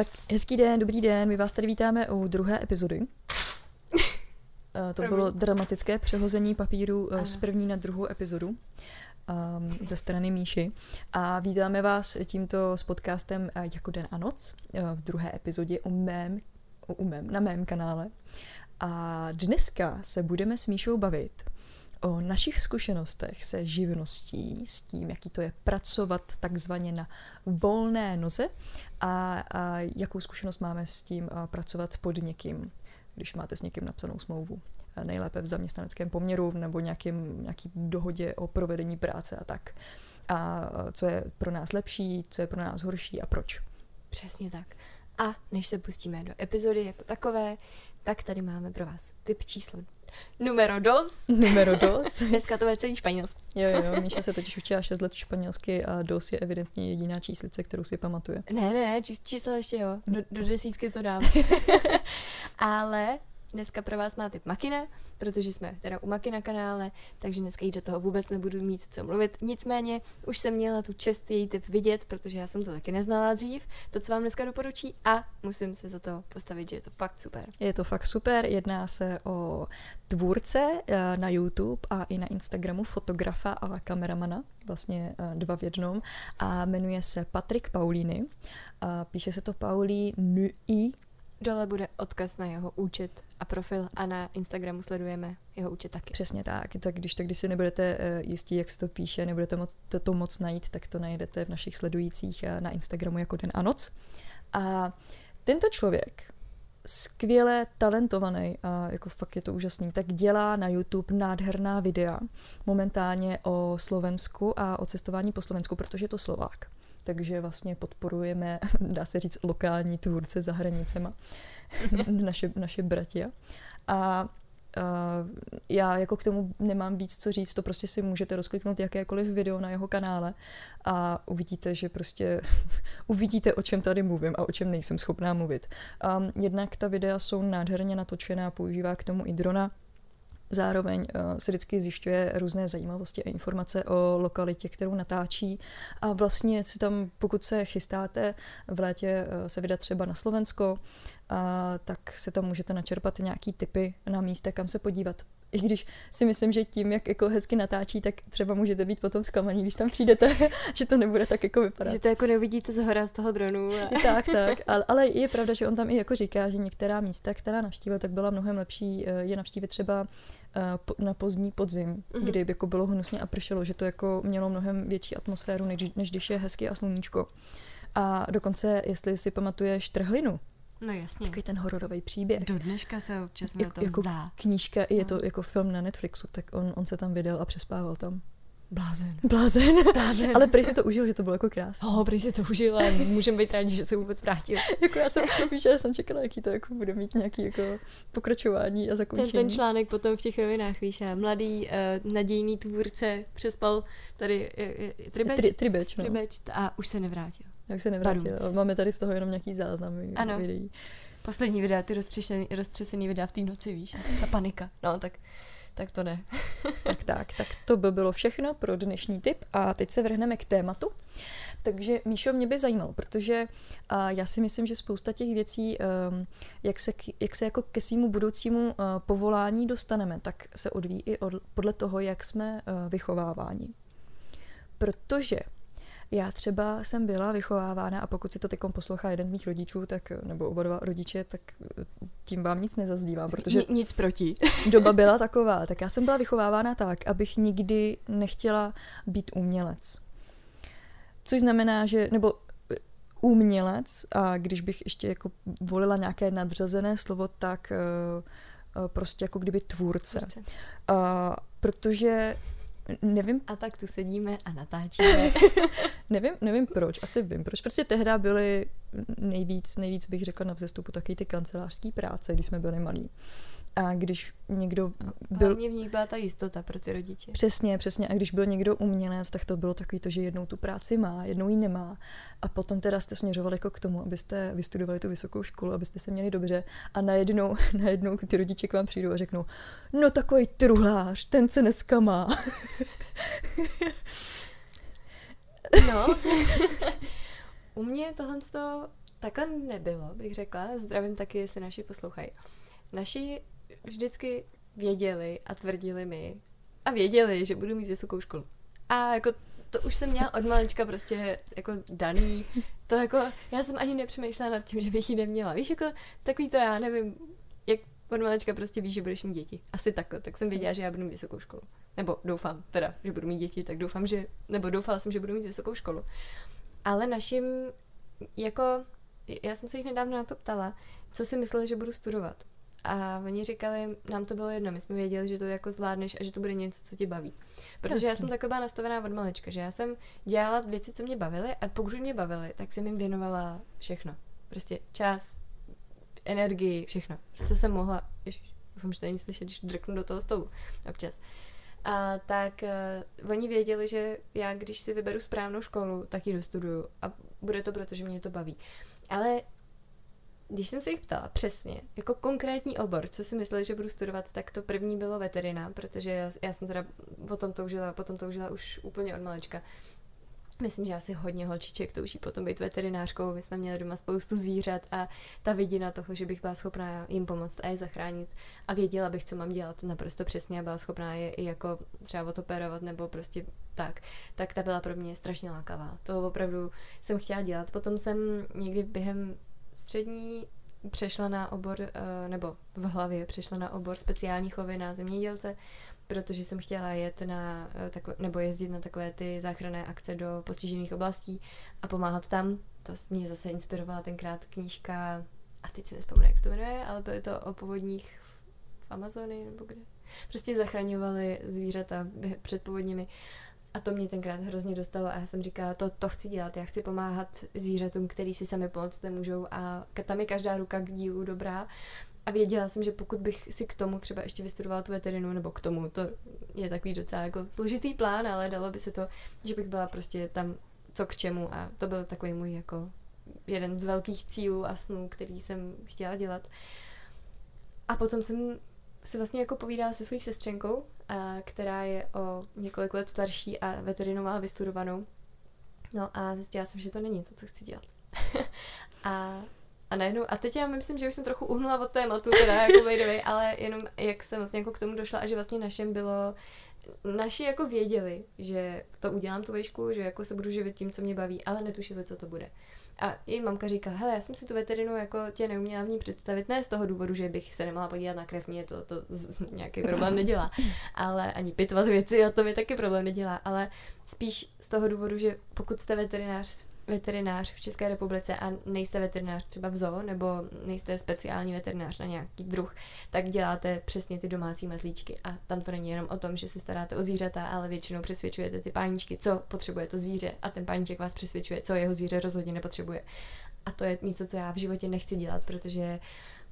Tak hezký den, dobrý den, my vás tady vítáme u druhé epizody. Eh, to bylo dramatické přehození papíru eh, z první na druhou epizodu um, ze strany Míši. A vítáme vás tímto s podcastem eh, Jako den a noc v druhé epizodě u mém, u mém, na mém kanále. A dneska se budeme s Míšou bavit o našich zkušenostech se živností, s tím, jaký to je pracovat takzvaně na volné noze a, a jakou zkušenost máme s tím pracovat pod někým, když máte s někým napsanou smlouvu. Nejlépe v zaměstnaneckém poměru nebo nějakým, nějaký dohodě o provedení práce a tak. A co je pro nás lepší, co je pro nás horší a proč. Přesně tak. A než se pustíme do epizody jako takové, tak tady máme pro vás tip číslo Numero dos. Numero dos. Dneska to bude celý španělský. jo, jo, Míša se totiž učila 6 let španělsky a dos je evidentně jediná číslice, kterou si pamatuje. Ne, ne, ne, číslo ještě jo, do, do desítky to dám. Ale dneska pro vás má typ Makina, protože jsme teda u Maky na kanále, takže dneska jí do toho vůbec nebudu mít co mluvit. Nicméně už jsem měla tu čest její typ vidět, protože já jsem to taky neznala dřív, to, co vám dneska doporučí a musím se za to postavit, že je to fakt super. Je to fakt super, jedná se o tvůrce eh, na YouTube a i na Instagramu, fotografa a kameramana, vlastně eh, dva v jednom a jmenuje se Patrik Paulíny. Píše se to Paulí Nui, Dole bude odkaz na jeho účet a profil a na Instagramu sledujeme jeho účet taky. Přesně tak. Tak když, tak když si nebudete uh, jistí, jak se to píše, nebudete moc, to, to moc najít, tak to najdete v našich sledujících uh, na Instagramu jako Den a noc. A tento člověk, skvěle talentovaný a jako fakt je to úžasný, tak dělá na YouTube nádherná videa momentálně o Slovensku a o cestování po Slovensku, protože je to Slovák takže vlastně podporujeme, dá se říct, lokální tvůrce za hranicema, naše, naše bratia. A Uh, já jako k tomu nemám víc co říct, to prostě si můžete rozkliknout jakékoliv video na jeho kanále a uvidíte, že prostě uvidíte, o čem tady mluvím a o čem nejsem schopná mluvit. Um, jednak ta videa jsou nádherně natočená, používá k tomu i drona, Zároveň uh, se vždycky zjišťuje různé zajímavosti a informace o lokalitě, kterou natáčí. A vlastně si tam, pokud se chystáte v létě uh, se vydat třeba na Slovensko, uh, tak se tam můžete načerpat nějaký typy na místě, kam se podívat i když si myslím, že tím, jak jako hezky natáčí, tak třeba můžete být potom zklamaný, když tam přijdete, že to nebude tak jako vypadat. Že to jako neuvidíte z hora z toho dronu. A... tak, tak. Ale, ale je pravda, že on tam i jako říká, že některá místa, která navštívil, tak byla mnohem lepší eh, je navštívit třeba eh, na pozdní podzim, mm-hmm. kdy jako bylo hnusně a pršelo, že to jako mělo mnohem větší atmosféru, než, než když je hezky a sluníčko. A dokonce, jestli si pamatuješ trhlinu, No jasně. Takový ten hororový příběh. Do dneška se občas mi to jako zdá. knížka, je to no. jako film na Netflixu, tak on, on se tam vydal a přespával tam. Blázen. Blázen. Blázen. Ale prý si to užil, že to bylo jako krásné. Oh, prý si to užil a můžeme být rádi, že se vůbec vrátil. jako já jsem, víš, já jsem čekala, jaký to jako bude mít nějaký jako pokračování a zakončení. Ten, ten článek potom v těch rovinách, víš, a mladý uh, nadějný tvůrce přespal tady uh, tribeč, Tri, tribeč, no. tribeč a už se nevrátil. Jak se nevrátil. Paruc. Máme tady z toho jenom nějaký záznam ano. videí. Poslední videa, ty roztřesený, roztřesený videa v té noci, víš, ta panika. No, tak, tak to ne. tak, tak, tak to by bylo všechno pro dnešní tip a teď se vrhneme k tématu. Takže Míšo, mě by zajímalo, protože a já si myslím, že spousta těch věcí, um, jak, se, jak se jako ke svýmu budoucímu uh, povolání dostaneme, tak se odvíjí i od, podle toho, jak jsme uh, vychováváni. Protože já třeba jsem byla vychovávána a pokud si to teď poslouchá jeden z mých rodičů, tak, nebo oba dva rodiče, tak tím vám nic nezazdívám, protože... Nic proti. doba byla taková. Tak já jsem byla vychovávána tak, abych nikdy nechtěla být umělec. Což znamená, že, nebo e, umělec, a když bych ještě jako volila nějaké nadřazené slovo, tak uh, prostě jako kdyby tvůrce. tvůrce. Uh, protože Nevím. A tak tu sedíme a natáčíme. nevím, nevím proč, asi vím proč. Prostě tehdy byly nejvíc, nejvíc bych řekla na vzestupu taky ty kancelářské práce, když jsme byli malí. A když někdo byl... Hlavně v nich byla ta jistota pro ty rodiče. Přesně, přesně. A když byl někdo umělec, tak to bylo takový to, že jednou tu práci má, jednou ji nemá. A potom teda jste směřovali jako k tomu, abyste vystudovali tu vysokou školu, abyste se měli dobře. A najednou, najednou ty rodiče k vám přijdou a řeknou, no takový truhlář, ten se dneska má. no. U mě tohle takhle nebylo, bych řekla. Zdravím taky, jestli naši poslouchají. Naši vždycky věděli a tvrdili mi a věděli, že budu mít vysokou školu. A jako to už jsem měla od malička prostě jako daný. To jako, já jsem ani nepřemýšlela nad tím, že bych ji neměla. Víš, jako takový to já nevím, jak od malička prostě víš, že budeš mít děti. Asi takhle. Tak jsem věděla, že já budu mít vysokou školu. Nebo doufám teda, že budu mít děti, tak doufám, že, nebo doufala jsem, že budu mít vysokou školu. Ale našim, jako, já jsem se jich nedávno na to ptala, co si mysleli, že budu studovat. A oni říkali, nám to bylo jedno, my jsme věděli, že to jako zvládneš a že to bude něco, co tě baví. Protože Jasně. já jsem takhle byla nastavená od malička, že já jsem dělala věci, co mě bavily a pokud mě bavily, tak jsem jim věnovala všechno. Prostě čas, energii, všechno. Co jsem mohla, ježiš, doufám, že to není slyšet, když drknu do toho stolu občas. A tak uh, oni věděli, že já, když si vyberu správnou školu, tak ji dostuduju a bude to proto, že mě to baví. Ale když jsem se jich ptala přesně, jako konkrétní obor, co si mysleli, že budu studovat, tak to první bylo veterina, protože já, já jsem teda o tom toužila, potom toužila už úplně od malička. Myslím, že asi hodně holčiček touží potom být veterinářkou. My jsme měli doma spoustu zvířat a ta vidina toho, že bych byla schopná jim pomoct a je zachránit a věděla bych, co mám dělat naprosto přesně a byla schopná je i jako třeba otoperovat nebo prostě tak, tak ta byla pro mě strašně lákavá. To opravdu jsem chtěla dělat. Potom jsem někdy během střední přešla na obor, eh, nebo v hlavě přešla na obor speciální chovy na zemědělce, protože jsem chtěla jet na, eh, nebo jezdit na takové ty záchranné akce do postižených oblastí a pomáhat tam. To mě zase inspirovala tenkrát knížka, a teď si nespomenu, jak se to jmenuje, ale bylo to o povodních v Amazonii nebo kde. Prostě zachraňovali zvířata před povodněmi a to mě tenkrát hrozně dostalo a já jsem říkala, to, to chci dělat, já chci pomáhat zvířatům, který si sami pomoct nemůžou a tam je každá ruka k dílu dobrá. A věděla jsem, že pokud bych si k tomu třeba ještě vystudovala tu veterinu, nebo k tomu, to je takový docela jako složitý plán, ale dalo by se to, že bych byla prostě tam co k čemu a to byl takový můj jako jeden z velkých cílů a snů, který jsem chtěla dělat. A potom jsem si vlastně jako povídala se svou sestřenkou, která je o několik let starší a veterinou má vystudovanou. No a zjistila jsem, že to není to, co chci dělat. a, a najednou, a teď já myslím, že už jsem trochu uhnula od tématu, teda jako way, ale jenom jak jsem vlastně jako k tomu došla a že vlastně našem bylo naši jako věděli, že to udělám tu vejšku, že jako se budu živit tím, co mě baví, ale netušili, co to bude. A i mamka říká, hele, já jsem si tu veterinu jako tě neuměla v ní představit, ne z toho důvodu, že bych se nemohla podívat na krev, mě to, to z, nějaký problém nedělá, ale ani pitvat věci, a to mi taky problém nedělá, ale spíš z toho důvodu, že pokud jste veterinář veterinář v České republice a nejste veterinář třeba v zoo nebo nejste speciální veterinář na nějaký druh, tak děláte přesně ty domácí mazlíčky. A tam to není jenom o tom, že se staráte o zvířata, ale většinou přesvědčujete ty páničky, co potřebuje to zvíře a ten pániček vás přesvědčuje, co jeho zvíře rozhodně nepotřebuje. A to je něco, co já v životě nechci dělat, protože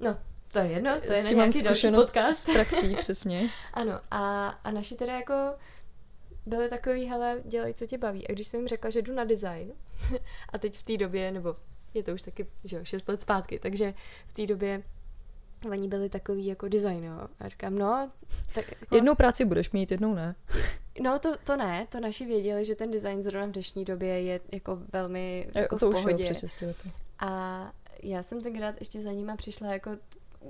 no, to je jedno, to je na nějaký další podcast. s praxí, přesně. ano, a, a naši teda jako byly takový, hele, dělej, co tě baví. A když jsem jim řekla, že jdu na design, a teď v té době, nebo je to už taky, že jo, 6 let zpátky, takže v té době oni byli takový jako design, jo. A říkám, no, tak jako... Jednou práci budeš mít, jednou ne. No to, to ne, to naši věděli, že ten design zrovna v dnešní době je jako velmi jako to v pohodě. Už jo, a já jsem tenkrát ještě za nima přišla jako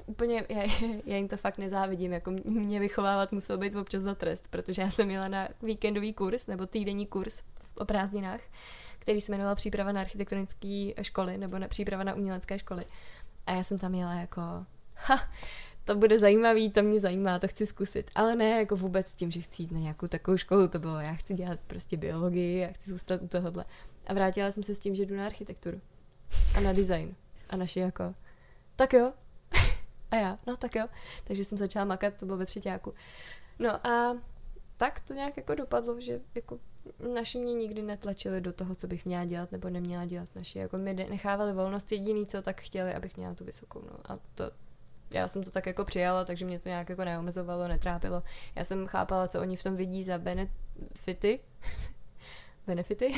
úplně, já, já jim to fakt nezávidím, jako mě vychovávat muselo být občas za trest, protože já jsem měla na víkendový kurz, nebo týdenní kurz o prázdninách, který se jmenoval Příprava na architektonické školy, nebo na příprava na umělecké školy. A já jsem tam jela jako, ha, to bude zajímavý, to mě zajímá, to chci zkusit. Ale ne jako vůbec s tím, že chci jít na nějakou takovou školu, to bylo, já chci dělat prostě biologii, já chci zůstat u tohohle. A vrátila jsem se s tím, že jdu na architekturu a na design. A naši jako, tak jo, a já, no tak jo. Takže jsem začala makat, to bylo ve třetíku. No a tak to nějak jako dopadlo, že jako naši mě nikdy netlačili do toho, co bych měla dělat nebo neměla dělat. Naši jako mi nechávali volnost jediný, co tak chtěli, abych měla tu vysokou. No. A to, já jsem to tak jako přijala, takže mě to nějak jako neomezovalo, netrápilo. Já jsem chápala, co oni v tom vidí za benefity. benefity.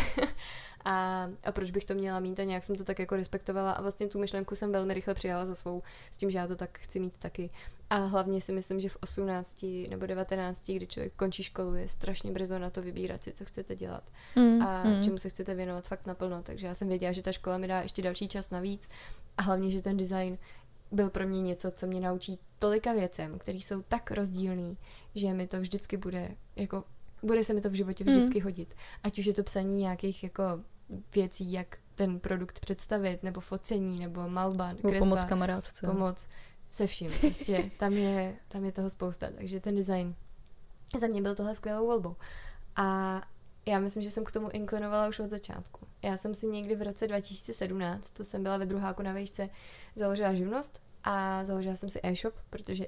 A, a proč bych to měla mít a nějak jsem to tak jako respektovala a vlastně tu myšlenku jsem velmi rychle přijala za svou s tím, že já to tak chci mít taky. A hlavně si myslím, že v 18 nebo 19, kdy člověk končí školu, je strašně brzo na to vybírat si, co chcete dělat Mm, a mm. čemu se chcete věnovat fakt naplno. Takže já jsem věděla, že ta škola mi dá ještě další čas navíc a hlavně, že ten design byl pro mě něco, co mě naučí tolika věcem, které jsou tak rozdílný, že mi to vždycky bude, jako, bude se mi to v životě Mm. vždycky hodit. Ať už je to psaní nějakých jako věcí, jak ten produkt představit, nebo focení, nebo malba, kresba, pomoc kamarádce. pomoc se vším. Prostě tam je, tam je toho spousta, takže ten design za mě byl tohle skvělou volbou. A já myslím, že jsem k tomu inklinovala už od začátku. Já jsem si někdy v roce 2017, to jsem byla ve druháku na vejšce, založila živnost a založila jsem si e-shop, protože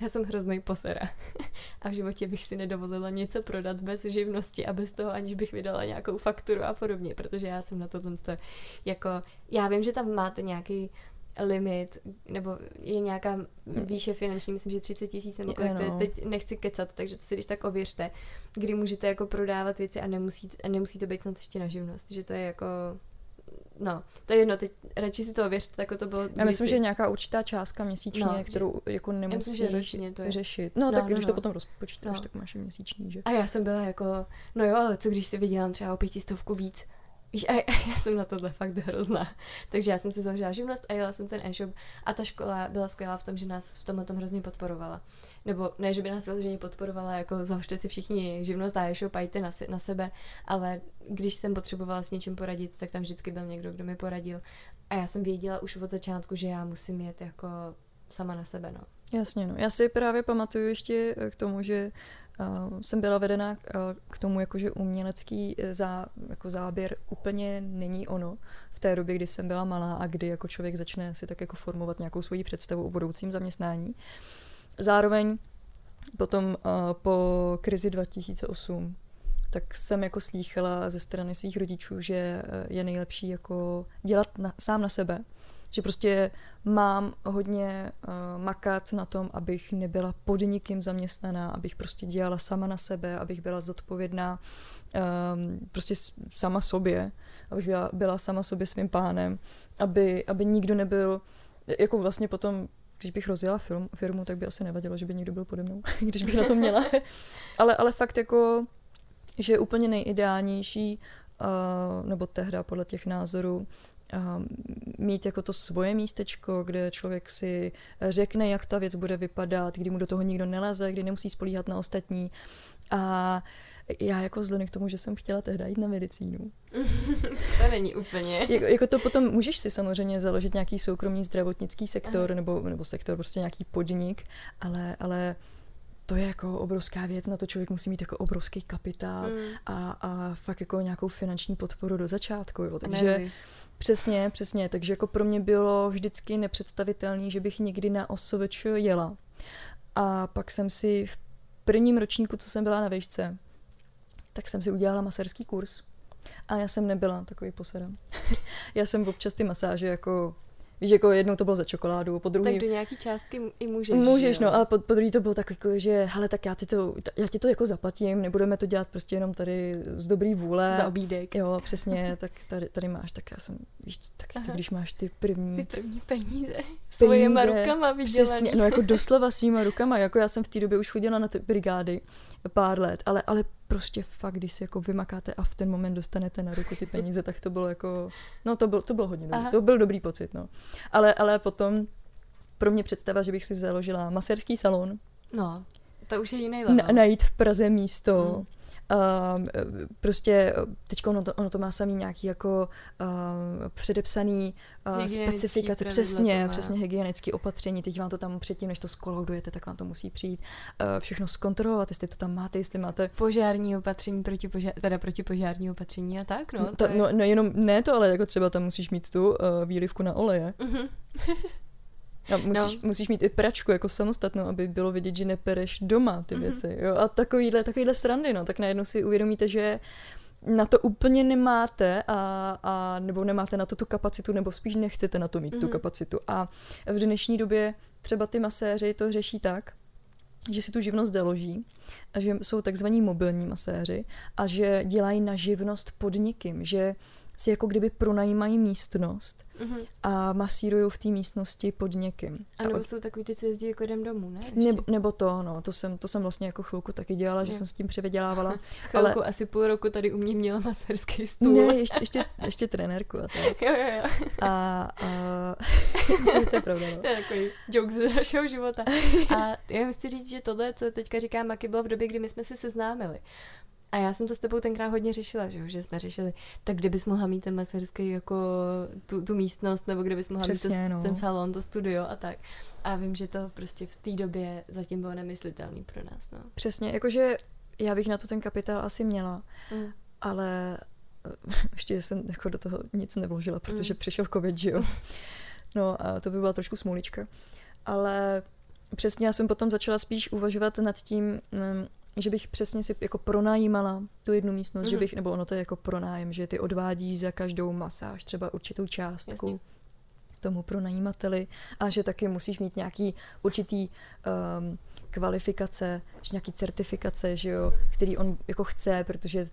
já jsem hrozný posera. A v životě bych si nedovolila něco prodat bez živnosti a bez toho, aniž bych vydala nějakou fakturu a podobně, protože já jsem na to jako, já vím, že tam máte nějaký limit, nebo je nějaká výše finanční, myslím, že 30 tisíc nebo kolik to je, Ano. teď nechci kecat, takže to si když tak ověřte, kdy můžete jako prodávat věci a nemusí, a nemusí to být snad ještě na živnost, že to je jako No, to je jedno, teď radši si to ověřte, takhle to bylo Já myslím, kdysi. že nějaká určitá částka měsíčně, No, kterou jako nemusíš myslím, že ročně to je. řešit. No, No, tak no, když no. to potom rozpočítáš, No. tak máš měsíční, že? A já jsem byla jako, no jo, ale co když si vydělám třeba o pětistovku víc? Víš, a já jsem na tohle fakt hrozná. Takže já jsem si založila živnost a jela jsem ten e-shop a ta škola byla skvělá v tom, že nás v tomhle tom hrozně podporovala. Nebo ne, že by nás vyloženě podporovala, jako založte si všichni živnost a e-shop a jděte na, na sebe, ale když jsem potřebovala s něčím poradit, tak tam vždycky byl někdo, kdo mi poradil. A já jsem věděla už od začátku, že já musím jet jako sama na sebe, no. Jasně, no. Já si právě pamatuju ještě eh, k tomu, že uh, jsem byla vedena uh, k tomu, jako, že umělecký eh, zá, jako záběr úplně není ono v té době, kdy jsem byla malá a kdy jako člověk začne si tak jako formovat nějakou svoji představu o budoucím zaměstnání. Zároveň potom uh, po krizi 2008 tak jsem jako slýchala ze strany svých rodičů, že eh, je nejlepší jako dělat na, sám na sebe. Že prostě mám hodně uh, makat na tom, abych nebyla pod nikým zaměstnaná, abych prostě dělala sama na sebe, abych byla zodpovědná um, prostě sama sobě, abych byla, byla sama sobě svým pánem, aby, aby nikdo nebyl, jako vlastně potom když bych rozjela film, firmu, tak by asi nevadilo, že by někdo byl pode mnou, když bych na to měla. ale, ale fakt jako, že je úplně nejideálnější, uh, nebo tehda podle těch názorů, mít jako to svoje místečko, kde člověk si řekne, jak ta věc bude vypadat, kdy mu do toho nikdo neleze, kdy nemusí spolíhat na ostatní. A já jako vzhledem k tomu, že jsem chtěla tehdy jít na medicínu. to není úplně. Jako, jako to potom můžeš si samozřejmě založit nějaký soukromý zdravotnický sektor nebo, nebo sektor, prostě nějaký podnik, ale, ale to je jako obrovská věc, na to člověk musí mít jako obrovský kapitál Mm. a, a fakt jako nějakou finanční podporu do začátku, jo. Takže nervy. přesně, přesně, takže jako pro mě bylo vždycky nepředstavitelný, že bych někdy na OSVČ jela. A pak jsem si v prvním ročníku, co jsem byla na výšce, tak jsem si udělala masérský kurz. A já jsem nebyla takový posera. já jsem občas ty masáže jako, víš, jako jednou to bylo za čokoládu, po druhý... Tak do nějaký částky i můžeš. Můžeš, že jo? no, ale po, po druhý to bylo tak jako, že hele, tak já ti, to, já ti to jako zaplatím, nebudeme to dělat prostě jenom tady z dobrý vůle. Za obídek. Jo, přesně, tak tady, tady máš, tak já jsem, víš, tak to, když máš ty první Ty první peníze. Svojima rukama vydělaný. Přesně, no jako doslova svýma rukama, jako já jsem v té době už chodila na ty brigády pár let, ale, ale prostě fakt, když si jako vymakáte a v ten moment dostanete na ruku ty peníze, tak to bylo jako, no to bylo, to bylo hodně dobrý, Aha. to byl dobrý pocit, no. Ale, ale potom pro mě představa, že bych si založila masérský salon, No, to už je jiný level. na, najít v Praze místo, Hmm. Um, prostě teď ono to, ono to má samý nějaký jako um, předepsaný uh, specifikace, přesně, přesně hygienické opatření, teď vám to tam předtím, než to skolaudujete, tak vám to musí přijít uh, všechno zkontrolovat, jestli to tam máte, jestli máte Požární opatření, proti požár, teda proti požární opatření a tak, no. to to, je... no, no, jenom ne to, ale jako třeba tam musíš mít tu uh, výlivku na oleje. Mhm. A musíš, no. musíš mít i pračku jako samostatnou, aby bylo vidět, že nepereš doma ty Mhm. věci. Jo? A takovýhle, takovýhle srandy, no, tak najednou si uvědomíte, že na to úplně nemáte a, a nebo nemáte na to tu kapacitu, nebo spíš nechcete na to mít mm-hmm. tu Mhm. kapacitu. A v dnešní době třeba ty maséři to řeší tak, že si tu živnost založí a že jsou takzvaní mobilní maséři a že dělají na živnost pod někým, že si jako kdyby pronajímají místnost Mm-hmm. a masírují v té místnosti pod někým. A nebo jsou takový ty, co jezdí jako jdem domů, ne? Ještě? nebo, nebo to, no, to jsem, to jsem vlastně jako chvilku taky dělala, že Jo. jsem s tím přivydělávala. Chvilku, ale- asi půl roku tady u mě měla maserský stůl. Ne, ještě, ještě, ještě trenérku a tak. jo, jo, jo. A, a to je pravda, no. To je takový joke ze našeho života. A já chci říct, že tohle, co teďka říká Maki, bylo v době, kdy my jsme se seznámili. A já jsem to s tebou tenkrát hodně řešila, že, že jsme řešili, tak kde bys mohla mít ten maserský jako tu, tu místnost, nebo kde bys mohla Přesně, mít to, no. ten salon, to studio a tak. A vím, že to prostě v té době zatím bylo nemyslitelný pro nás, no. Přesně, jakože já bych na to ten kapitál asi měla, Mm. ale eh, ještě jsem jako do toho nic nevložila, protože Mm. přišel covid, že jo. No a to by byla trošku smůlička. Ale přesně já jsem potom začala spíš uvažovat nad tím, mm, že bych přesně si jako pronajímala tu jednu místnost, že Mhm. bych, nebo ono to je jako pronájem, že ty odvádíš za každou masáž třeba určitou částku Jasně. tomu pronajímateli a že taky musíš mít nějaký určitý um, kvalifikace, že nějaký certifikace, že jo, který on jako chce, protože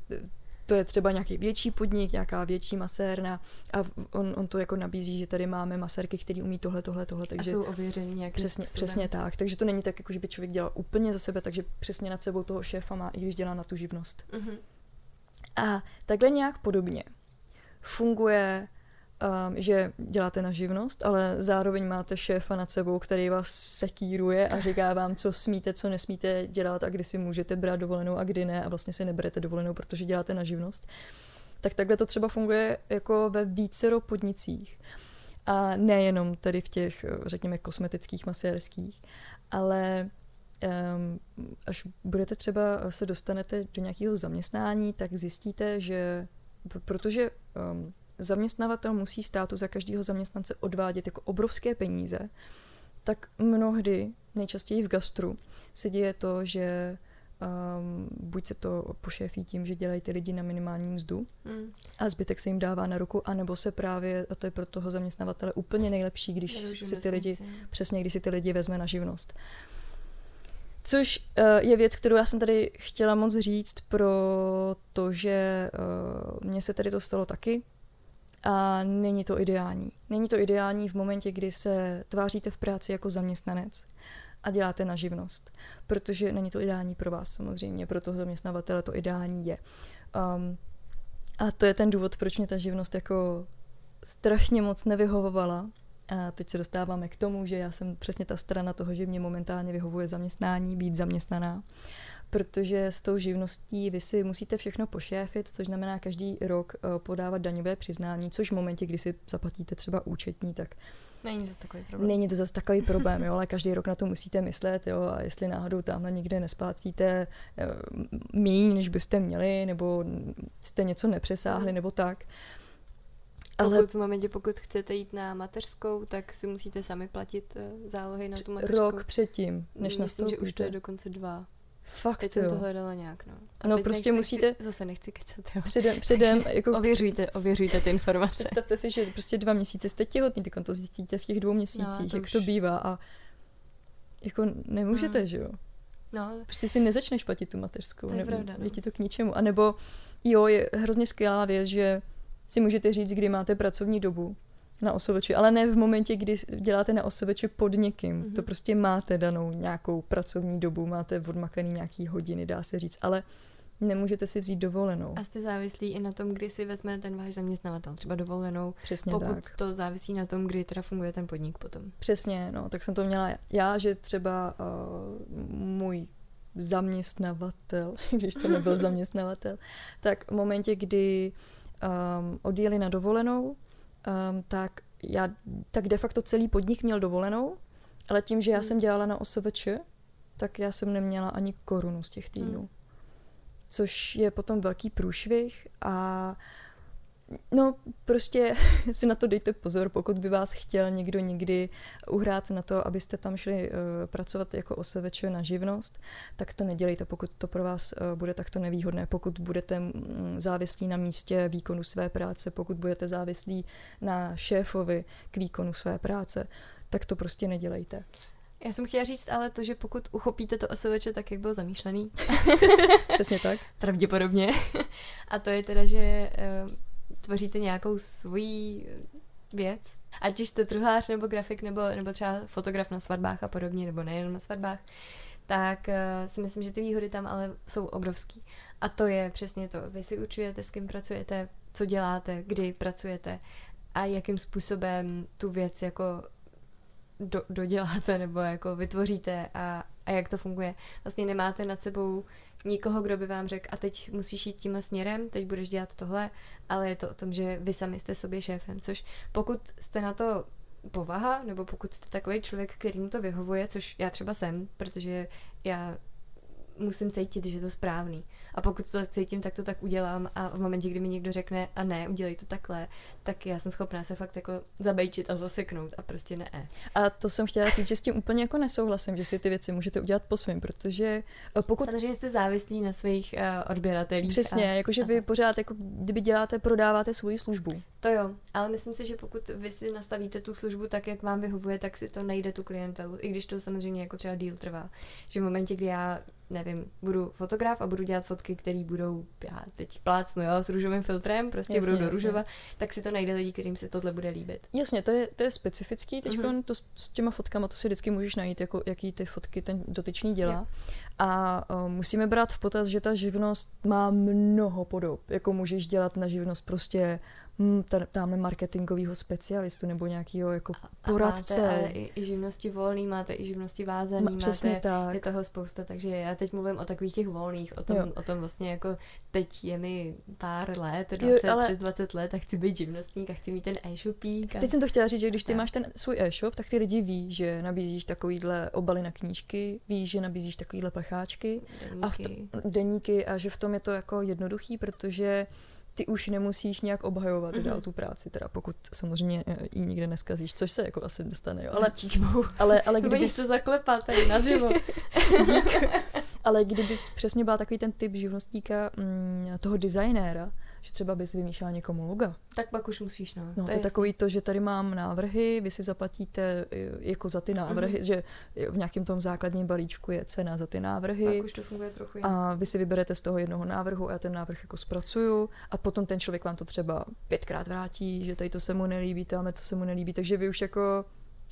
to je třeba nějaký větší podnik, nějaká větší masérna a on, on to jako nabízí, že tady máme masérky, který umí tohle, tohle, tohle, Takže a jsou ověřený nějakým přesně, způsobem. přesně tak. Takže to není tak, jako že by člověk dělal úplně za sebe, takže přesně nad sebou toho šéfa má, i když dělá na tu živnost. Mhm. A takhle nějak podobně funguje, um, že děláte na živnost, ale zároveň máte šéfa nad sebou, který vás sekíruje a říká vám, co smíte, co nesmíte dělat a kdy si můžete brát dovolenou a kdy ne a vlastně si neberete dovolenou, protože děláte na živnost. Tak takhle to třeba funguje jako ve vícero podnicích. A nejenom tady v těch, řekněme, kosmetických, masérských, ale um, až budete třeba se dostanete do nějakého zaměstnání, tak zjistíte, že protože um, zaměstnavatel musí státu za každého zaměstnance odvádět jako obrovské peníze, tak mnohdy, nejčastěji v gastru, se děje to, že um, buď se to pošéfí tím, že dělají ty lidi na minimální mzdu Mm. a zbytek se jim dává na ruku, anebo se právě, a to je pro toho zaměstnavatele úplně nejlepší, když si ty lidi přesně když si ty lidi vezme na živnost. Což uh, je věc, kterou já jsem tady chtěla moc říct, protože uh, mně se tady to stalo taky a není to ideální. Není to ideální v momentě, kdy se tváříte v práci jako zaměstnanec a děláte na živnost, protože není to ideální pro vás samozřejmě, pro toho zaměstnavatele to ideální je. Um, a to je ten důvod, proč mě ta živnost jako strašně moc nevyhovovala. A teď se dostáváme k tomu, že já jsem přesně ta strana toho, že mě momentálně vyhovuje zaměstnání, být zaměstnaná, protože s tou živností vy si musíte všechno pošéfit, což znamená každý rok eh, podávat daňové přiznání, což v momentě, kdy si zaplatíte třeba účetní, tak Není zase takový problém. Není to zase takový problém, jo, ale každý rok na to musíte myslet, jo, a jestli náhodou tamhle někde nesplácíte eh, míň, než byste měli, nebo jste něco nepřesáhli, Mhm. nebo tak. Ale pokud v momentě, pokud chcete jít na mateřskou, tak si musíte sami platit eh, zálohy na tu mateřskou. rok předtím, než Myslím, že už to nastoupíte. je dokonce dva. Fakt Teď jsem jo. to hledala nějak, no. A No, prostě nechci, musíte- zase nechci kecat, jo. Předem, předem jako Ověřujte, ověřujte ty informace. představte si, že prostě dva měsíce jste těhotný, tak to zjistíte v těch dvou měsících, to jak už- to bývá a jako nemůžete, Hmm. že jo. No, Prostě si nezačneš platit tu mateřskou. To je nebo pravda, no. Je ti to k ničemu. A nebo jo, je hrozně skvělá věc, že si můžete říct, kdy máte pracovní dobu na osoveči, ale ne v momentě, kdy děláte na osoveči pod někým. Mhm. To prostě máte danou nějakou pracovní dobu, máte odmakaný nějaký hodiny, dá se říct, ale nemůžete si vzít dovolenou. a jste závislí i na tom, kdy si vezme ten váš zaměstnavatel třeba dovolenou, Přesně pokud tak. to závisí na tom, kdy teda funguje ten podnik potom. Přesně, no, tak jsem to měla já, že třeba uh, můj zaměstnavatel, když to nebyl zaměstnavatel, tak v momentě, kdy um, odjeli na dovolenou, um, tak já, tak de facto celý podnik měl dovolenou, ale tím, že já Hmm. jsem dělala na OSVČ, tak já jsem neměla ani korunu z těch týdnů. Hmm. Což je potom velký průšvih a No, prostě si na to dejte pozor, pokud by vás chtěl někdo někdy uhrát na to, abyste tam šli uh, pracovat jako oseveče na živnost, tak to nedělejte, pokud to pro vás uh, bude takto nevýhodné, pokud budete mm, závislí na místě výkonu své práce, pokud budete závislí na šéfovi k výkonu své práce, tak to prostě nedělejte. Já jsem chtěla říct ale to, že pokud uchopíte to OSVČ tak, jak byl zamýšlený, Přesně tak. pravděpodobně, a to je teda, že eh, tvoříte nějakou svoji věc, ať už jste truhlář nebo grafik nebo, nebo třeba fotograf na svatbách a podobně, nebo nejenom na svatbách, tak uh, si myslím, že ty výhody tam ale jsou obrovský. A to je přesně to. Vy si určujete, s kým pracujete, co děláte, kdy pracujete a jakým způsobem tu věc jako do, doděláte nebo jako vytvoříte a, a jak to funguje. Vlastně nemáte nad sebou nikoho, kdo by vám řekl, a teď musíš jít tímhle směrem, teď budeš dělat tohle, ale je to o tom, že vy sami jste sobě šéfem, což pokud jste na to povaha, nebo pokud jste takový člověk, který mu to vyhovuje, což já třeba jsem, protože já musím cítit, že je to správný. A pokud to cítím, tak to tak udělám a v momentě, kdy mi někdo řekne a ne, udělej to takhle, tak já jsem schopná se fakt jako zabejčit a zaseknout a prostě ne. A to jsem chtěla říct, že s tím úplně jako nesouhlasím, že si ty věci můžete udělat po svým, protože eh, pokud... Samozřejmě jste závislí na svých uh, odběratelích. Přesně, a... jakože vy pořád, jako kdyby děláte, prodáváte svoji službu. To jo, ale myslím si, že pokud vy si nastavíte tu službu tak, jak vám vyhovuje, tak si to nejde tu klientelu, i když to samozřejmě jako třeba díl trvá. Že v momentě, kdy já nevím, budu fotograf a budu dělat fotky, které budou, já teď plácnu, jo, s růžovým filtrem, prostě jasně, budou do růžova, tak si to najde lidi, kterým se tohle bude líbit. Jasně, to je, to je specifický, teď mm-hmm. to s těma fotkama, to si vždycky můžeš najít, jako, jaký ty fotky ten dotyčný dělá. Je. A uh, musíme brát v potaz, že ta živnost má mnoho podob. Jako můžeš dělat na živnost prostě tamhle marketingového specialistu nebo nějakého jako poradce. A máte i, i živnosti volný, máte i živnosti vázaný, Ma, přesně máte, tak. je toho spousta, takže já teď mluvím o takových těch volných, o tom, o tom vlastně jako teď je mi pár let, 20, jo, ale... přes 20 let a chci být živnostník a chci mít ten e-shopík. A... Teď jsem to chtěla říct, že když ty tak. máš ten svůj e-shop, tak ty lidi ví, že nabízíš takovýhle obaly na knížky, ví, že nabízíš takovýhle plecháčky deníky. a v to, deníky a že v tom je to jako jednoduchý, protože ty už nemusíš nějak obhajovat mm-hmm. dál tu práci, teda pokud samozřejmě eh, ji nikde neskazíš, což se jako asi nestane, jo. Ale, ale, ale kdyby se zaklepat tady na živo. ale kdybys přesně byla takový ten typ živnostníka, mm, toho designéra, že třeba bys vymýšlela někomu loga. Tak pak už musíš, no. No, to, to je takový to, že tady mám návrhy, vy si zaplatíte eh, jako za ty návrhy, mm-hmm. že v nějakém tom základním balíčku je cena za ty návrhy. Pak už to funguje trochu jinak. A vy si vyberete z toho jednoho návrhu a já ten návrh jako zpracuju a potom ten člověk vám to třeba pětkrát vrátí, že tady to se mu nelíbí, tam to se mu nelíbí, takže vy už jako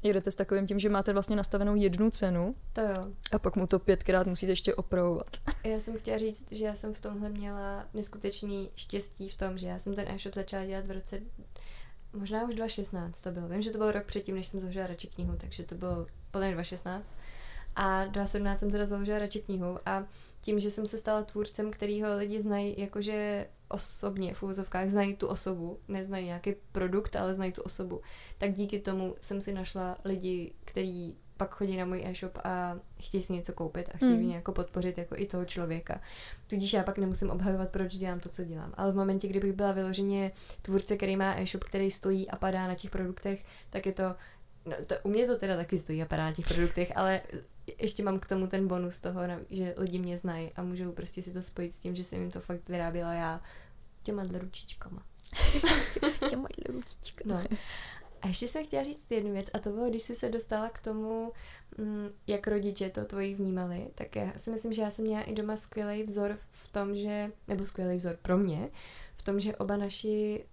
jedete s takovým tím, že máte vlastně nastavenou jednu cenu. To jo. A pak mu to pětkrát musíte ještě opravovat. Já jsem chtěla říct, že já jsem v tomhle měla neskutečný štěstí v tom, že já jsem ten e-shop začala dělat v roce možná už 2016 to bylo. Vím, že to byl rok předtím, než jsem založila radši knihu, takže to bylo podle 2016. A 2017 jsem teda založila radši knihu a tím, že jsem se stala tvůrcem, kterýho lidi znají jakože osobně v úvozovkách znají tu osobu, neznají nějaký produkt, ale znají tu osobu, tak díky tomu jsem si našla lidi, kteří pak chodí na můj e-shop a chtějí si něco koupit a chtějí mm. mě jako podpořit jako i toho člověka. Tudíž já pak nemusím obhajovat, proč dělám to, co dělám. Ale v momentě, kdybych byla vyloženě tvůrce, který má e-shop, který stojí a padá na těch produktech, tak je to, no to u mě to teda taky stojí a padá na těch produktech, ale ještě mám k tomu ten bonus toho, že lidi mě znají a můžou prostě si to spojit s tím, že jsem jim to fakt vyráběla já těma ručičkama. těma ručičkama. No. A ještě jsem chtěla říct jednu věc, a to bylo, když jsi se dostala k tomu, mm, jak rodiče to tvoji vnímali, tak já si myslím, že já jsem měla i doma skvělý vzor v tom, že, nebo skvělý vzor pro mě, v tom, že oba naši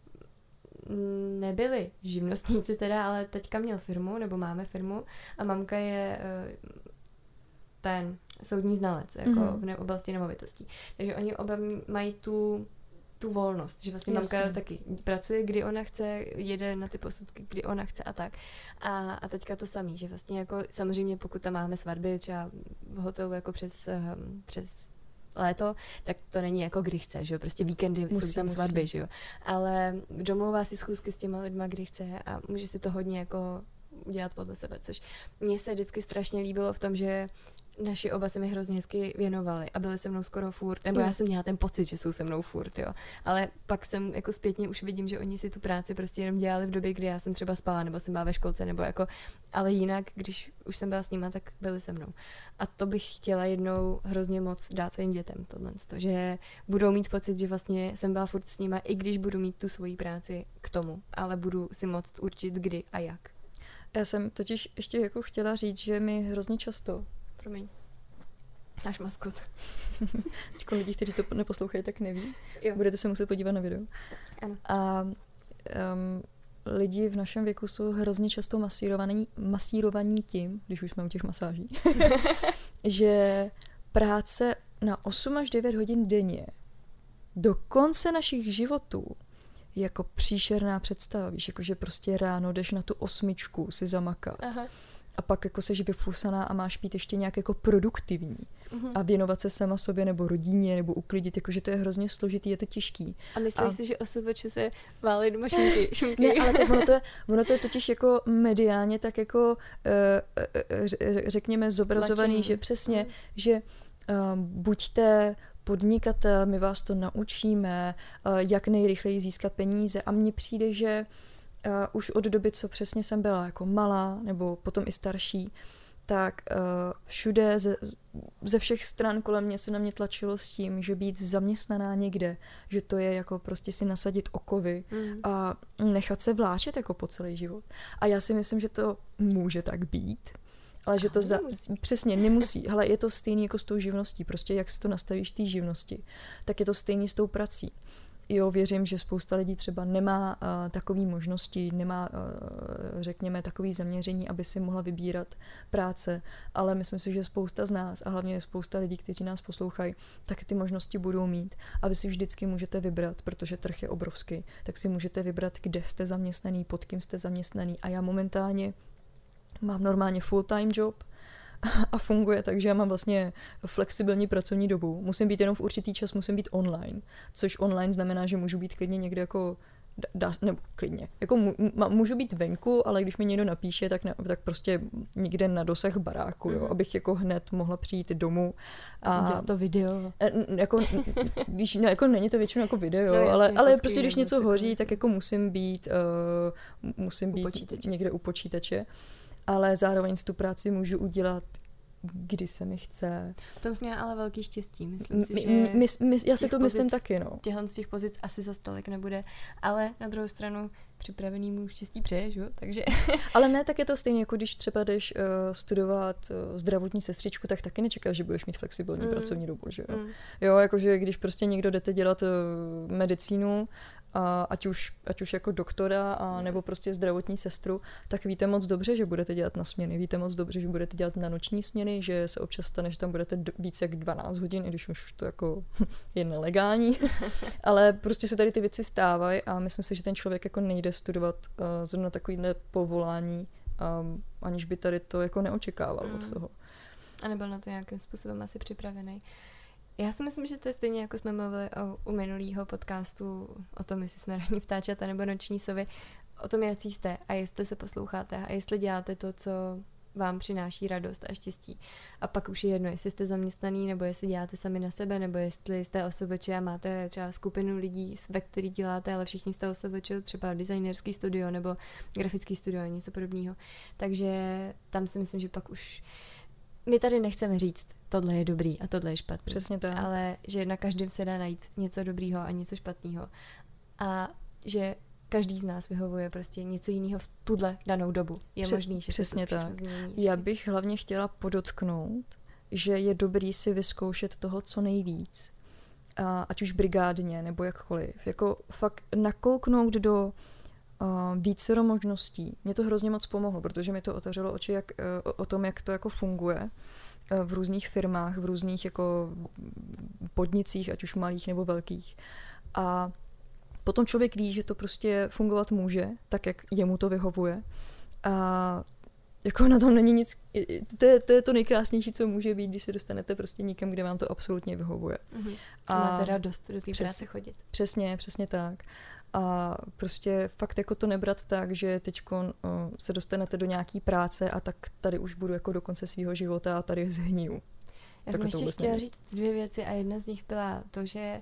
mm, nebyli živnostníci teda, ale teďka měl firmu, nebo máme firmu a mamka je eh, ten soudní znalec, jako mm-hmm. v oblasti nemovitostí. Takže oni oba mají tu tu volnost, že vlastně Jasně. mamka taky pracuje, kdy ona chce, jede na ty posudky, kdy ona chce a tak. A, a teďka to samý, že vlastně jako samozřejmě pokud tam máme svatby třeba v hotelu jako přes, um, přes léto, tak to není jako kdy chce, že jo, prostě víkendy musí, jsou tam musí. svatby, že jo. Ale domlouvá si schůzky s těma lidma, kdy chce a může si to hodně jako udělat podle sebe, což mně se vždycky strašně líbilo v tom, že naši oba se mi hrozně hezky věnovali a byli se mnou skoro furt, nebo já jsem měla ten pocit, že jsou se mnou furt, jo. Ale pak jsem jako zpětně už vidím, že oni si tu práci prostě jenom dělali v době, kdy já jsem třeba spala, nebo jsem byla ve školce, nebo jako, ale jinak, když už jsem byla s nima, tak byli se mnou. A to bych chtěla jednou hrozně moc dát svým dětem, tohle, že budou mít pocit, že vlastně jsem byla furt s nima, i když budu mít tu svoji práci k tomu, ale budu si moct určit kdy a jak. Já jsem totiž ještě jako chtěla říct, že mi hrozně často Promiň. Náš maskot. Teďko lidi, kteří to neposlouchají, tak neví. Jo. Budete se muset podívat na video. Ano. A um, lidi v našem věku jsou hrozně často masírovaní, masírovaní tím, když už jsme u těch masáží, že práce na 8 až 9 hodin denně do konce našich životů je jako příšerná představa, víš, jakože prostě ráno jdeš na tu osmičku si zamakat Aha. A pak jako seš vyfusaná a máš být ještě nějak jako produktivní Mhm. a věnovat se sama sobě nebo rodině nebo uklidit, jakože to je hrozně složitý, je to těžký. A myslíš A- si, že OSVČ se válí doma šunky? šunky? Ne, ale tak ono to, je, ono to je totiž jako mediálně tak jako eh, eh, ře- řekněme zobrazovaný, Tlačený. že přesně, Mm. že um, buďte podnikatel, my vás to naučíme, uh, jak nejrychleji získat peníze a mně přijde, že uh, už od doby, co přesně jsem byla jako malá, nebo potom i starší, tak uh, všude ze, ze všech stran kolem mě se na mě tlačilo s tím, že být zaměstnaná někde, že to je jako prostě si nasadit okovy Mm. a nechat se vláčet jako po celý život. A já si myslím, že to může tak být, ale že to Ale za, přesně nemusí. Hele, je to stejný jako s tou živností. Prostě jak si to nastavíš té živnosti, tak je to stejný s tou prací. Jo, věřím, že spousta lidí třeba nemá uh, takové možnosti, nemá, uh, řekněme, takové zaměření, aby si mohla vybírat práce, ale myslím si, že spousta z nás a hlavně spousta lidí, kteří nás poslouchají, tak ty možnosti budou mít. A vy si vždycky můžete vybrat, protože trh je obrovský, tak si můžete vybrat, kde jste zaměstnaný, pod kým jste zaměstnaný. A já momentálně mám normálně full-time job a funguje tak, že já mám vlastně flexibilní pracovní dobu. Musím být jenom v určitý čas, musím být online, což online znamená, že můžu být klidně někde jako dá, nebo klidně. Jako můžu být venku, ale když mi někdo napíše, tak, ne, tak prostě někde na dosah baráku, jo, Mhm. abych jako hned mohla přijít domů. A, Dělá to video. Jako, víš, no, jako není to většinou jako video, No, jasně, ale, ale fotky prostě když něco hoří, tak jako musím být, uh, musím U být počítače. někde u počítače, ale zároveň tu práci můžu udělat kdy se mi chce. V tom jsme ale velký štěstí. Myslím si, My, že my, my, já si to myslím taky, no. těchhle z těch pozic asi za stolik nebude, ale na druhou stranu připravený mu štěstí přeje, že jo? Takže Ale ne, tak je to stejně, jako když třeba jdeš uh, studovat uh, zdravotní sestřičku, tak taky nečekáš, že budeš mít flexibilní mm. pracovní dobu, že jo. mm, Jo, jakože když prostě někdo jdete dělat uh, medicínu, a ať už, ať už jako doktora a nebo prostě zdravotní sestru, tak víte moc dobře, že budete dělat na směny. Víte moc dobře, že budete dělat na noční směny, že se občas stane, že tam budete víc jak 12 hodin, i když už to jako je nelegální. Ale prostě se tady ty věci stávají a myslím si, že ten člověk jako nejde studovat uh, zrovna takovýhle povolání, um, aniž by tady to jako neočekával Mm. od toho. a nebyl na to nějakým způsobem asi připravený. Já si myslím, že to je stejně, jako jsme mluvili o, u minulého podcastu o tom, jestli jsme ranní vtáčata nebo noční sovy, o tom, jaký jste a jestli se posloucháte a jestli děláte to, co vám přináší radost a štěstí. A pak už je jedno, jestli jste zaměstnaný, nebo jestli děláte sami na sebe, nebo jestli jste osobeče a máte třeba skupinu lidí, ve který děláte, ale všichni jste osobeče, třeba designerský studio nebo grafický studio a něco podobného. Takže tam si myslím, že pak už my tady nechceme říct, tohle je dobrý a tohle je špatný. Přesně tak. Ale že na každém se dá najít něco dobrýho a něco špatného. A že každý z nás vyhovuje prostě něco jiného v tuhle danou dobu. Je Pře- možný, že přesně se to tak. změní Já bych hlavně chtěla podotknout, že je dobrý si vyzkoušet toho co nejvíc. A, ať už brigádně nebo jakkoliv. Jako fakt nakouknout do uh, vícero možností. Mě to hrozně moc pomohlo, protože mi to otevřelo oči jak, uh, o tom, jak to jako funguje uh, v různých firmách, v různých jako podnicích, ať už malých nebo velkých. A potom člověk ví, že to prostě fungovat může, tak jak jemu to vyhovuje. A jako na tom není nic, to je, to je to nejkrásnější, co může být, když se dostanete prostě někam, kde vám to absolutně vyhovuje. Mhm. A Máte radost do té přes- práce chodit. Přesně, přesně tak. A prostě fakt jako to nebrat tak, že teď se dostanete do nějaký práce a tak tady už budu jako do konce svého života a tady zhniju. Já Takhle jsem ještě chtěla nejde. říct dvě věci a jedna z nich byla to, že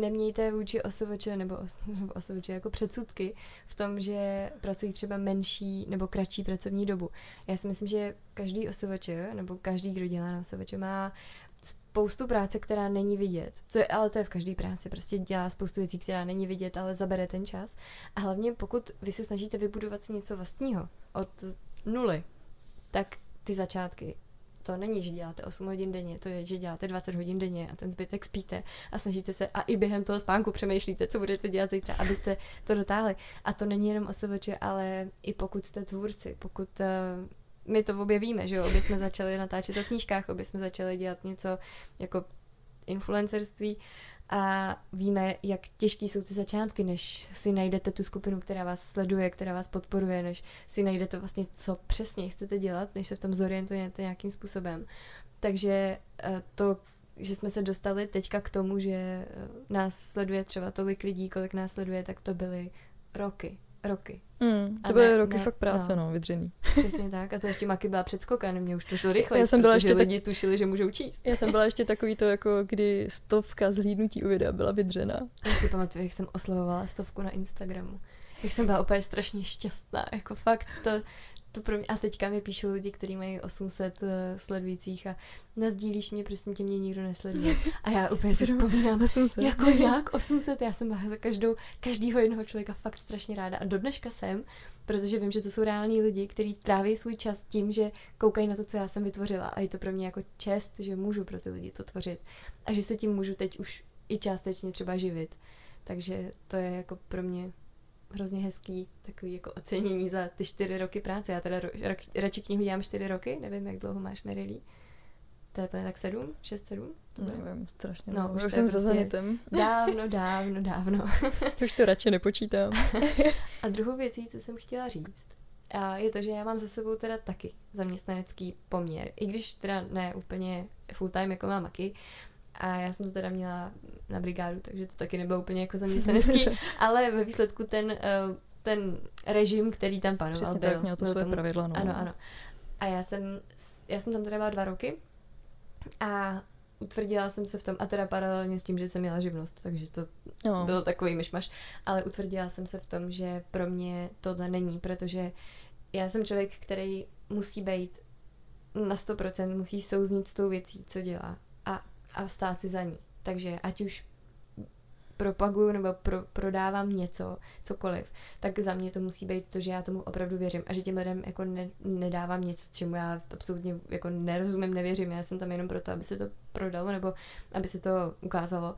nemějte vůči osovoče nebo os- osovoče jako předsudky v tom, že pracují třeba menší nebo kratší pracovní dobu. Já si myslím, že každý osovoče nebo každý, kdo dělá na osovoče, má spoustu práce, která není vidět. Co je, ale to je v každé práci. Prostě dělá spoustu věcí, která není vidět, ale zabere ten čas. A hlavně pokud vy se snažíte vybudovat si něco vlastního od nuly, tak ty začátky to není, že děláte 8 hodin denně, to je, že děláte 20 hodin denně a ten zbytek spíte a snažíte se a i během toho spánku přemýšlíte, co budete dělat zítra, abyste to dotáhli. A to není jenom osovoče, ale i pokud jste tvůrci, pokud uh, my to objevíme, že jo, obě jsme začali natáčet o knížkách, obě jsme začali dělat něco jako influencerství a víme, jak těžký jsou ty začátky, než si najdete tu skupinu, která vás sleduje, která vás podporuje, než si najdete vlastně, co přesně chcete dělat, než se v tom zorientujete nějakým způsobem. Takže eh, to, že jsme se dostali teďka k tomu, že eh, nás sleduje třeba tolik lidí, kolik nás sleduje, tak to byly roky roky. Mm, to byly ne, roky ne, fakt práce, no, no vydřený. Přesně tak. A to ještě Maky byla předskokan, mě už to šlo rychle. Já jsem byla ještě lidi tak... tušili, že můžou číst. Já jsem byla ještě takový to, jako kdy stovka zhlídnutí u videa byla vydřená. Já si pamatuju, jak jsem oslavovala stovku na Instagramu. Jak jsem byla úplně strašně šťastná. Jako fakt to, to pro mě, a teďka mi píšou lidi, kteří mají 800 uh, eh, sledujících a nazdílíš mě, prostě tě mě nikdo nesleduje. A já úplně si vzpomínám, 800. jako jak 800, já jsem za každou, každýho jednoho člověka fakt strašně ráda a do dneška jsem, protože vím, že to jsou reální lidi, kteří tráví svůj čas tím, že koukají na to, co já jsem vytvořila a je to pro mě jako čest, že můžu pro ty lidi to tvořit a že se tím můžu teď už i částečně třeba živit. Takže to je jako pro mě hrozně hezký takový jako ocenění za ty čtyři roky práce. Já teda ro, ro, radši knihu dělám čtyři roky, nevím, jak dlouho máš Merily. To je tak sedm, šest, sedm? Nevím, strašně. No, už, už jsem prostě za zanitem. Dávno, dávno, dávno. už to radši nepočítám. a druhou věcí, co jsem chtěla říct, a je to, že já mám za sebou teda taky zaměstnanecký poměr. I když teda ne úplně full time, jako má Maky, a já jsem to teda měla na brigádu, takže to taky nebylo úplně jako zaměstnanecký, ale ve výsledku ten, eh, ten režim, který tam panoval, Přesně byl, tak, měl to svoje pravidla. No. Ano, ano. A já jsem, já jsem tam teda byla dva roky a utvrdila jsem se v tom, a teda paralelně s tím, že jsem měla živnost, takže to no. bylo takový myšmaš, ale utvrdila jsem se v tom, že pro mě tohle není, protože já jsem člověk, který musí být na 100% musí souznít s tou věcí, co dělá. A a stát si za ní. Takže ať už propaguju nebo pro, prodávám něco, cokoliv, tak za mě to musí být to, že já tomu opravdu věřím a že těm lidem jako ne, nedávám něco, čemu já absolutně jako nerozumím, nevěřím. Já jsem tam jenom proto, aby se to prodalo nebo aby se to ukázalo.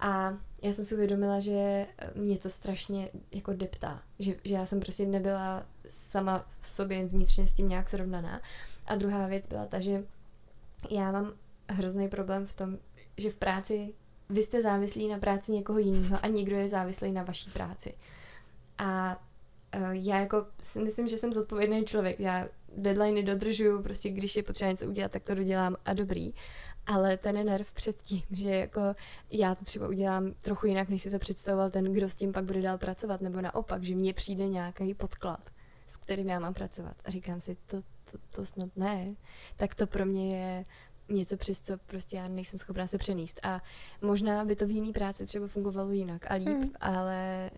A já jsem si uvědomila, že mě to strašně jako deptá, že, že já jsem prostě nebyla sama v sobě vnitřně s tím nějak srovnaná. A druhá věc byla ta, že já mám hrozný problém v tom, že v práci vy jste závislí na práci někoho jiného a někdo je závislý na vaší práci. A uh, já jako si myslím, že jsem zodpovědný člověk. Já deadliny dodržuju, prostě když je potřeba něco udělat, tak to dodělám a dobrý. Ale ten nerv před tím, že jako já to třeba udělám trochu jinak, než si to představoval ten, kdo s tím pak bude dál pracovat, nebo naopak, že mně přijde nějaký podklad, s kterým já mám pracovat. A říkám si, to, to, to snad ne. Tak to pro mě je něco přes co prostě já nejsem schopná se přenést. A možná by to v jiný práci třeba fungovalo jinak a líp, mm. ale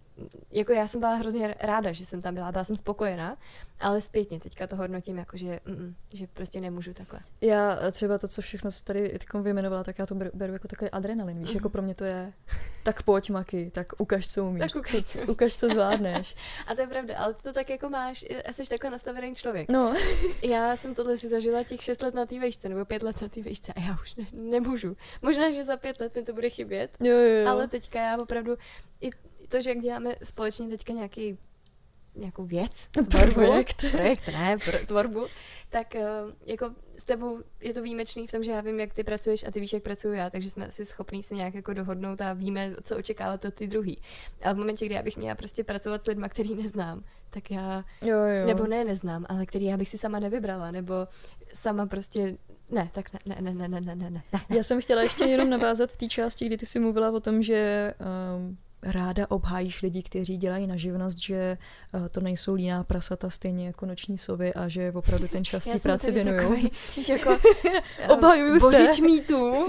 jako já jsem byla hrozně ráda, že jsem tam byla, byla jsem spokojená, ale zpětně teďka to hodnotím jako, že, mm, že prostě nemůžu takhle. Já třeba to, co všechno jsi tady vyjmenovala, tak já to beru, beru jako takový adrenalin, víš, mm. jako pro mě to je tak pojď maky, tak ukaž, co umíš, tak ukaž, co, co, ukaž, co zvládneš. a to je pravda, ale ty to tak jako máš, jsi takhle nastavený člověk. No. já jsem tohle si zažila těch šest let na té vejšce, nebo pět let na té vejšce a já už ne, nemůžu. Možná, že za pět let mi to bude chybět, jo, jo, jo. ale teďka já opravdu, i to, že jak děláme společně teďka nějaký nějakou věc, tvorbu, projekt, projekt ne, pro, tvorbu, tak uh, jako s tebou je to výjimečný v tom, že já vím, jak ty pracuješ a ty víš, jak pracuju já, takže jsme asi schopní se nějak jako dohodnout a víme, co očekávat od ty druhý. Ale v momentě, kdy já bych měla prostě pracovat s lidmi, který neznám, tak já, jo, jo. nebo ne neznám, ale který já bych si sama nevybrala, nebo sama prostě ne, tak ne, ne, ne, ne, ne, ne, ne. Já jsem chtěla ještě jenom navázat v té části, kdy ty jsi mluvila o tom, že um, ráda obhájíš lidi, kteří dělají na živnost, že uh, to nejsou líná prasata stejně jako noční sovy a že opravdu ten čas té práci věnují. jako Obhajuju se. mýtů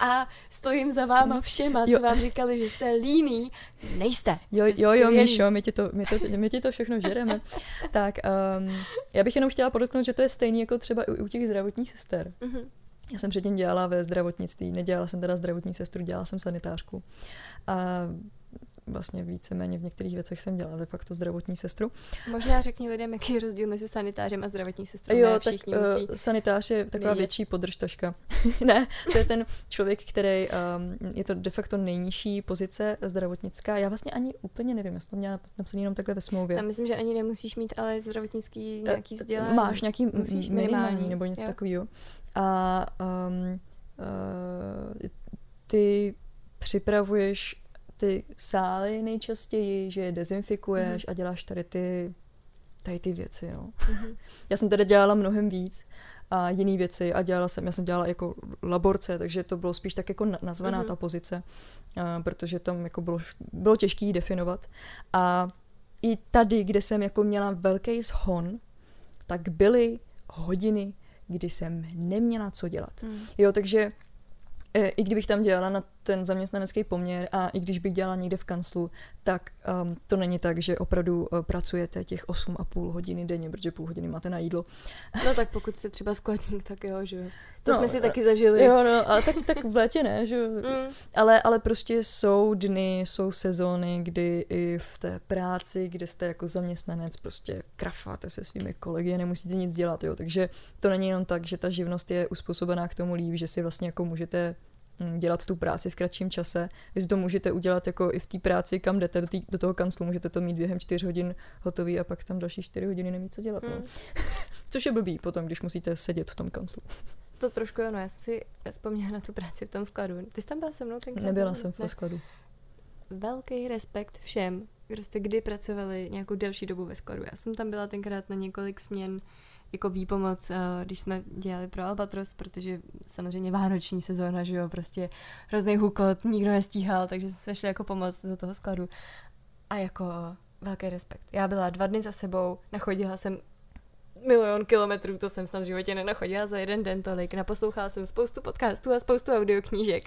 a stojím za váma všema, jo. co vám říkali, že jste líný. Nejste. Jo, jo, jo, Míšo, my ti to, my to, my ti to všechno žereme. tak, um, já bych jenom chtěla podotknout, že to je stejný jako třeba u, u těch zdravotních sester. Mm-hmm. Já jsem předtím dělala ve zdravotnictví, nedělala jsem teda zdravotní sestru, dělala jsem sanitářku. A vlastně víceméně v některých věcech jsem dělala de facto zdravotní sestru. Možná řekni lidem, jaký je rozdíl mezi sanitářem a zdravotní sestrou. Jo, ne, tak uh, musí. sanitář je taková vědět. větší podržtaška. ne, to je ten člověk, který, um, je to de facto nejnižší pozice zdravotnická. Já vlastně ani úplně nevím, jsem to měla napsaný jenom takhle ve smlouvě. Já myslím, že ani nemusíš mít ale zdravotnický nějaký Eh, vzdělání. Máš nějaký Musíš minimální, minimální nebo něco takového. A um, uh, ty připravuješ ty sály nejčastěji, že je dezinfikuješ Mhm. a děláš tady ty, tady ty věci. No. Mhm. Já jsem teda dělala mnohem víc a jiný věci a dělala jsem, já jsem dělala jako laborce, takže to bylo spíš tak jako na- nazvaná Mhm. ta pozice, a, protože tam jako bylo, bylo těžké ji definovat. A i tady, kde jsem jako měla velký zhon, tak byly hodiny, kdy jsem neměla co dělat. Hmm. Jo, takže e, i kdybych tam dělala na ten zaměstnanecký poměr a i když bych dělala někde v kanclu, tak um, to není tak, že opravdu uh, pracujete těch 8,5 hodiny denně, protože půl hodiny máte na jídlo. No tak pokud jsi třeba skladník, tak jo, že jo. To No, jsme si taky zažili. Jo, no, ale tak, tak v létě ne, že jo. Mm. Ale, ale prostě jsou dny, jsou sezóny, kdy i v té práci, kde jste jako zaměstnanec, prostě krafáte se svými kolegy a nemusíte nic dělat, jo. Takže to není jenom tak, že ta živnost je uspůsobená k tomu líp, že si vlastně jako můžete dělat tu práci v kratším čase. Vy si to můžete udělat jako i v té práci, kam jdete, do, tý, do toho kanclu, můžete to mít během čtyř hodin hotový a pak tam další čtyři hodiny nemít co dělat. No. Mm. Což je blbý potom, když musíte sedět v tom kanclu. To trošku ano, já jsem si vzpomněla na tu práci v tom skladu. Ty jsi tam byla se mnou tenkrát? Nebyla jsem v ne? skladu. Velký respekt všem, kdo jste kdy pracovali nějakou delší dobu ve skladu. Já jsem tam byla tenkrát na několik směn jako výpomoc, eh, když jsme dělali pro Albatros, protože samozřejmě vánoční sezóna, že jo, prostě hrozný hukot, nikdo nestíhal, takže jsme šli jako pomoc do toho skladu. A jako velký respekt. Já byla dva dny za sebou, nachodila jsem milion kilometrů, to jsem snad v životě nenachodila za jeden den tolik. Naposlouchala jsem spoustu podcastů a spoustu audioknížek.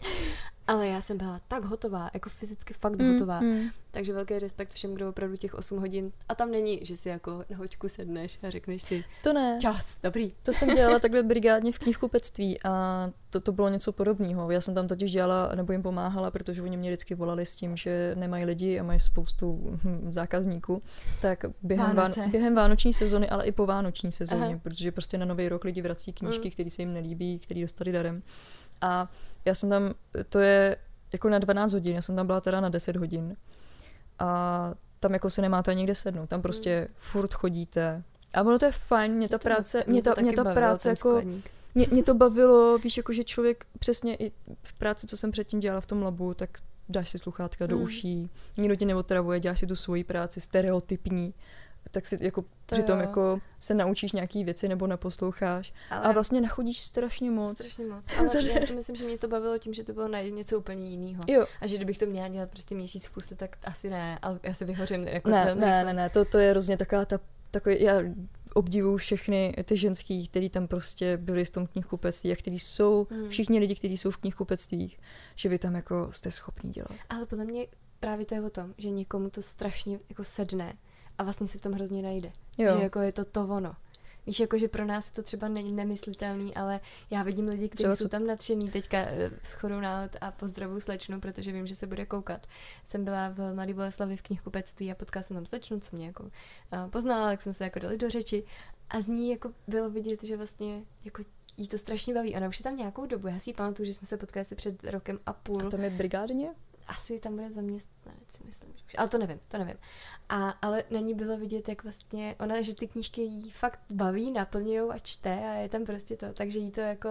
Ale já jsem byla tak hotová, jako fyzicky fakt hotová. mm. Takže velký respekt všem, kdo opravdu těch 8 hodin. A tam není, že si jako na hoďku sedneš a řekneš si To ne. čas, dobrý. To jsem dělala takhle brigádně v knihkupectví a to, to bylo něco podobného. Já jsem tam totiž dělala nebo jim pomáhala, protože oni mě vždycky volali s tím, že nemají lidi a mají spoustu hm, zákazníků. Tak během, Vánoce. ván, během vánoční sezony, ale i po vánoční sezóně, Aha. protože prostě na nový rok lidi vrací knížky, Mm. které se jim nelíbí, které dostali darem. A já jsem tam, to je jako na 12 hodin, já jsem tam byla teda na 10 hodin. A tam jako se nemáte nikde sednout, tam prostě furt chodíte. A ono to je fajn, mě ta To práce, mě ta, to mě ta bavilo, práce jako, mě, mě to bavilo, víš, jako že člověk přesně i v práci, co jsem předtím dělala v tom labu, tak dáš si sluchátka do Mm. uší, nikdo tě neotravuje, děláš si tu svoji práci stereotypní, tak si jako To přitom jo. jako se naučíš nějaký věci nebo naposloucháš Ale a vlastně nachodíš strašně moc. strašně moc. Ale já si myslím, že mě to bavilo tím, že to bylo na něco úplně jiného. Jo, A že kdybych to měla dělat prostě měsíc v kuse, tak asi ne, ale já se vyhořím jako ne, velmi ne, ne, ne, to, to je hrozně taková ta, takový, já obdivuju všechny ty ženský, který tam prostě byli v tom knihkupectví a který jsou, Hmm. všichni lidi, kteří jsou v knihkupectvích, že vy tam jako jste schopní dělat. Ale podle mě právě to je o tom, že někomu to strašně jako sedne a vlastně se v tom hrozně najde. Jo. Že jako je to to ono. Víš, jako že pro nás je to třeba ne- nemyslitelný, ale já vidím lidi, kteří Třeba jsou tam nadšený teďka eh, s chodou náhod a pozdravu slečnu, protože vím, že se bude koukat. Jsem byla v Mladé Boleslavi v knihkupectví a potkala jsem tam slečnu, co mě jako eh, poznala, tak jsme se jako dali do řeči a z ní jako bylo vidět, že vlastně jako jí to strašně baví. Ona už je tam nějakou dobu, já si pamatuju, že jsme se potkali asi před rokem a půl A tam je brigádně? Asi tam bude zaměstnanec, si myslím. že. Ale to nevím, to nevím. A, ale na ní bylo vidět, jak vlastně ona, že ty knížky jí fakt baví, naplňují a čte a je tam prostě to. Takže jí to jako,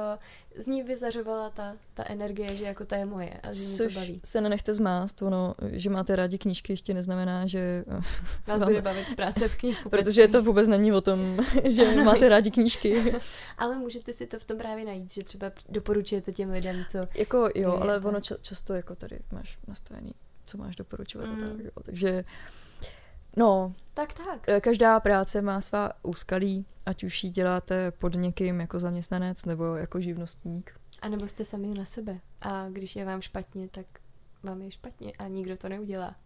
z ní vyzařovala ta, ta energie, že jako ta je moje a že mě to Což baví. se nenechte zmást, ono, že máte rádi knížky ještě neznamená, že... Vás bude to- bavit práce v knihu. Protože to vůbec není o tom, že Ano. máte rádi knížky. Ale můžete si to v tom právě najít, že třeba doporučujete těm lidem, co... jako jo, ale ono ča- často jako tady máš nastavený, co máš doporučovat Mm. a tak, jo. Takže no, Tak, tak. eh, každá práce má svá úskalí, ať už ji děláte pod někým jako zaměstnanec nebo jako živnostník. A nebo jste sami na sebe. A když je vám špatně, tak vám je špatně a nikdo to neudělá.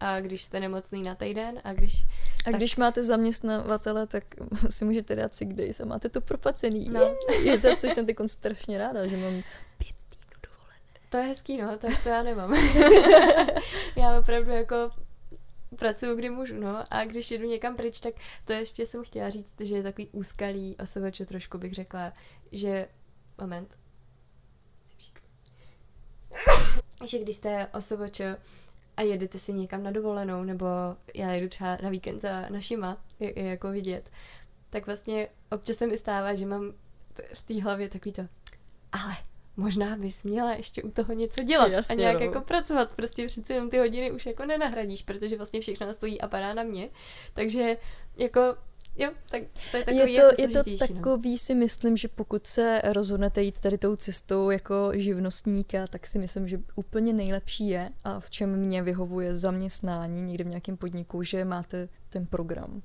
A když jste nemocný na týden a když... A Tak. když máte zaměstnavatele, tak si můžete dát sick days a máte to proplacený. No. Je za což jsem teď strašně ráda, že mám. To je hezký, no, tak to já nemám. já opravdu jako pracuju, kdy můžu, no. A když jedu někam pryč, tak to ještě jsem chtěla říct, že je takový úskalý osovač, trošku bych řekla, že... Moment. že když jste osovač a jedete si někam na dovolenou, nebo já jedu třeba na víkend za našima, je, je jako vidět, tak vlastně občas se mi stává, že mám v té hlavě takový to, ale možná bys měla ještě u toho něco dělat Jasně, a nějak no. jako pracovat. Prostě přeci jenom ty hodiny už jako nenahradíš, protože vlastně všechno stojí a padá na mě. Takže jako Jo, tak to je takový Je to, jako je to no. takový, no. si myslím, že pokud se rozhodnete jít tady tou cestou jako živnostníka, tak si myslím, že úplně nejlepší je a v čem mě vyhovuje zaměstnání někde v nějakém podniku, že máte ten program.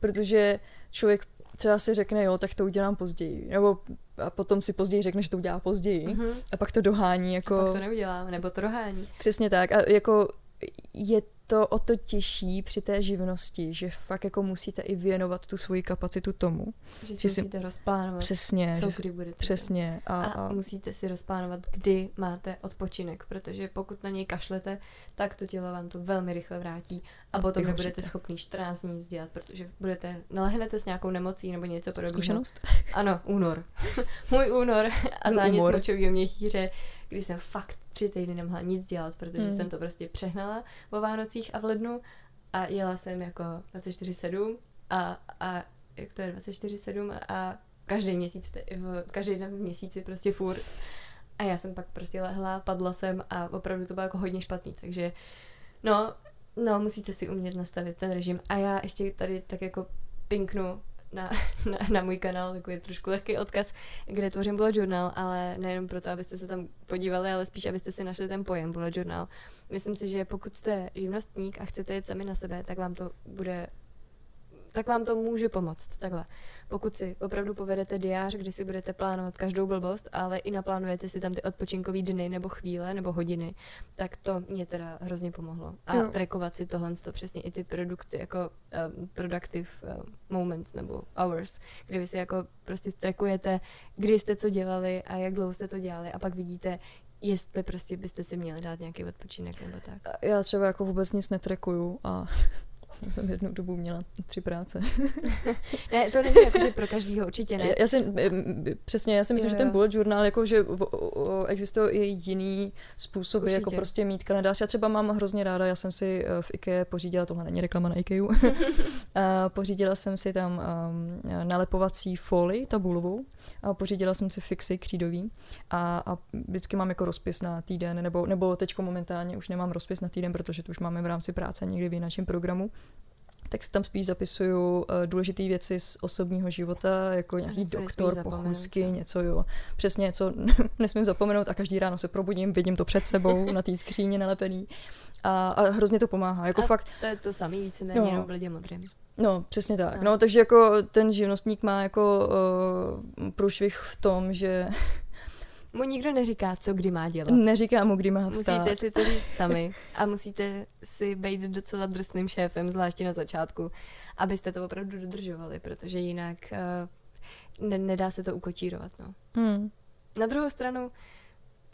Protože člověk třeba si řekne, jo, tak to udělám později. Nebo a potom si později řekne, že to udělá později. Mm-hmm. A pak to dohání. Jako... A pak to neudělám, nebo to dohání. Přesně tak. A jako je to o to těžší při té živnosti, že fakt jako musíte i věnovat tu svoji kapacitu tomu. Že si že musíte si... rozplánovat, přesně, co že kdy budete. Přesně. A, a, a musíte si rozplánovat, kdy máte odpočinek, protože pokud na něj kašlete, tak to tělo vám to velmi rychle vrátí a potom nebudete schopni 14 dní nic dělat, protože budete, nalehnete s nějakou nemocí nebo něco podobného. Zkušenost? Ano, únor. Můj únor a zánět močového měchýře kdy jsem fakt tři týdny nemohla nic dělat, protože hmm. jsem to prostě přehnala o Vánocích a v lednu a jela jsem jako 24-7 a, a jak to je 24-7 a každý měsíc, v, každý den v měsíci prostě furt. A já jsem pak prostě lehla, padla jsem a opravdu to bylo jako hodně špatný, takže no, no, musíte si umět nastavit ten režim. A já ještě tady tak jako pinknu na, na, na můj kanál, takový trošku lehký odkaz, kde tvořím bullet journal, ale nejenom proto, abyste se tam podívali, ale spíš, abyste si našli ten pojem bullet journal. Myslím si, že pokud jste živnostník a chcete jít sami na sebe, tak vám to bude tak vám to může pomoct. Takhle. Pokud si opravdu povedete diář, kdy si budete plánovat každou blbost, ale i naplánujete si tam ty odpočinkové dny nebo chvíle nebo hodiny, tak to mě teda hrozně pomohlo. A jo. trackovat si tohle to přesně i ty produkty jako um, productive um, moments nebo hours, kdy vy si jako prostě trackujete, kdy jste co dělali a jak dlouho jste to dělali a pak vidíte, jestli prostě byste si měli dát nějaký odpočinek nebo tak. Já třeba jako vůbec nic netrekuju a jsem jednu dobu měla tři práce. ne, to není jako, že pro každýho určitě ne. Já, já si, přesně, já si myslím, jo, jo. že ten bullet journal, jako, že existují i jiný způsoby, určitě. jako prostě mít kalendář. Já třeba mám hrozně ráda, já jsem si eh, v IKEA pořídila, tohle není reklama na IKEA, a pořídila jsem si tam um, nalepovací folii tabulovou a pořídila jsem si fixy křídový a, a vždycky mám jako rozpis na týden, nebo, nebo teď momentálně už nemám rozpis na týden, protože to už máme v rámci práce někdy v jináčím programu tak tam spíš zapisuju uh, důležité věci z osobního života, jako nějaký něco doktor, pochůzky, něco jo. Přesně něco nesmím zapomenout a každý ráno se probudím, vidím to před sebou na té skříně nalepený a, a hrozně to pomáhá. Jako a fakt, to je to samé víceméně no, jenom v modrým. No, přesně tak. No. no, takže jako ten živnostník má jako uh, průšvih v tom, že mu nikdo neříká, co kdy má dělat. Neříká mu, kdy má vstát. Musíte si to říct sami a musíte si být docela drsným šéfem, zvláště na začátku, abyste to opravdu dodržovali, protože jinak uh, ne- nedá se to ukočírovat. No. Hmm. Na druhou stranu,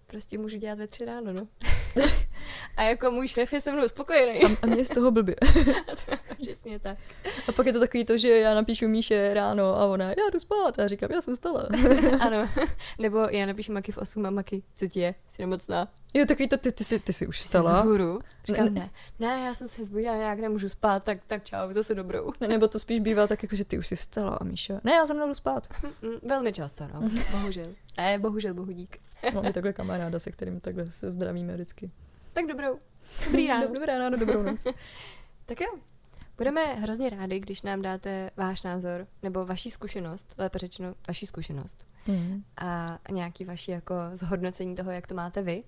prostě můžu dělat ve tři ráno, no. a jako můj šéf je se mnou spokojený. a, a mě je z toho blbě. Přesně tak. A pak je to takový to, že já napíšu Míše ráno a ona, já jdu spát. A já říkám, já jsem stala. ano. Nebo já napíšu Maky v 8 a Maky, co ti je? Jsi nemocná. Jo, takový to, ty, ty, jsi, ty jsi už stala. Jsi hůru. Říkám, ne, ne, ne, já jsem se zbudila, nějak nemůžu spát, tak, tak čau, zase dobrou. Ne, nebo to spíš bývá tak, jako, že ty už jsi vstala a Míša. Ne, já jsem mnou spát. Mm, mm, velmi často, no. Bohužel. Ne, bohužel, bohudík. Mám i takhle kamaráda, se kterým takhle se zdravíme vždycky. Tak dobrou. Dobrý ráno. Dobré ráno, dobrou noc. tak jo. Budeme hrozně rádi, když nám dáte váš názor nebo vaši zkušenost, lépe řečeno vaši zkušenost mm. a nějaký vaši jako zhodnocení toho, jak to máte vy.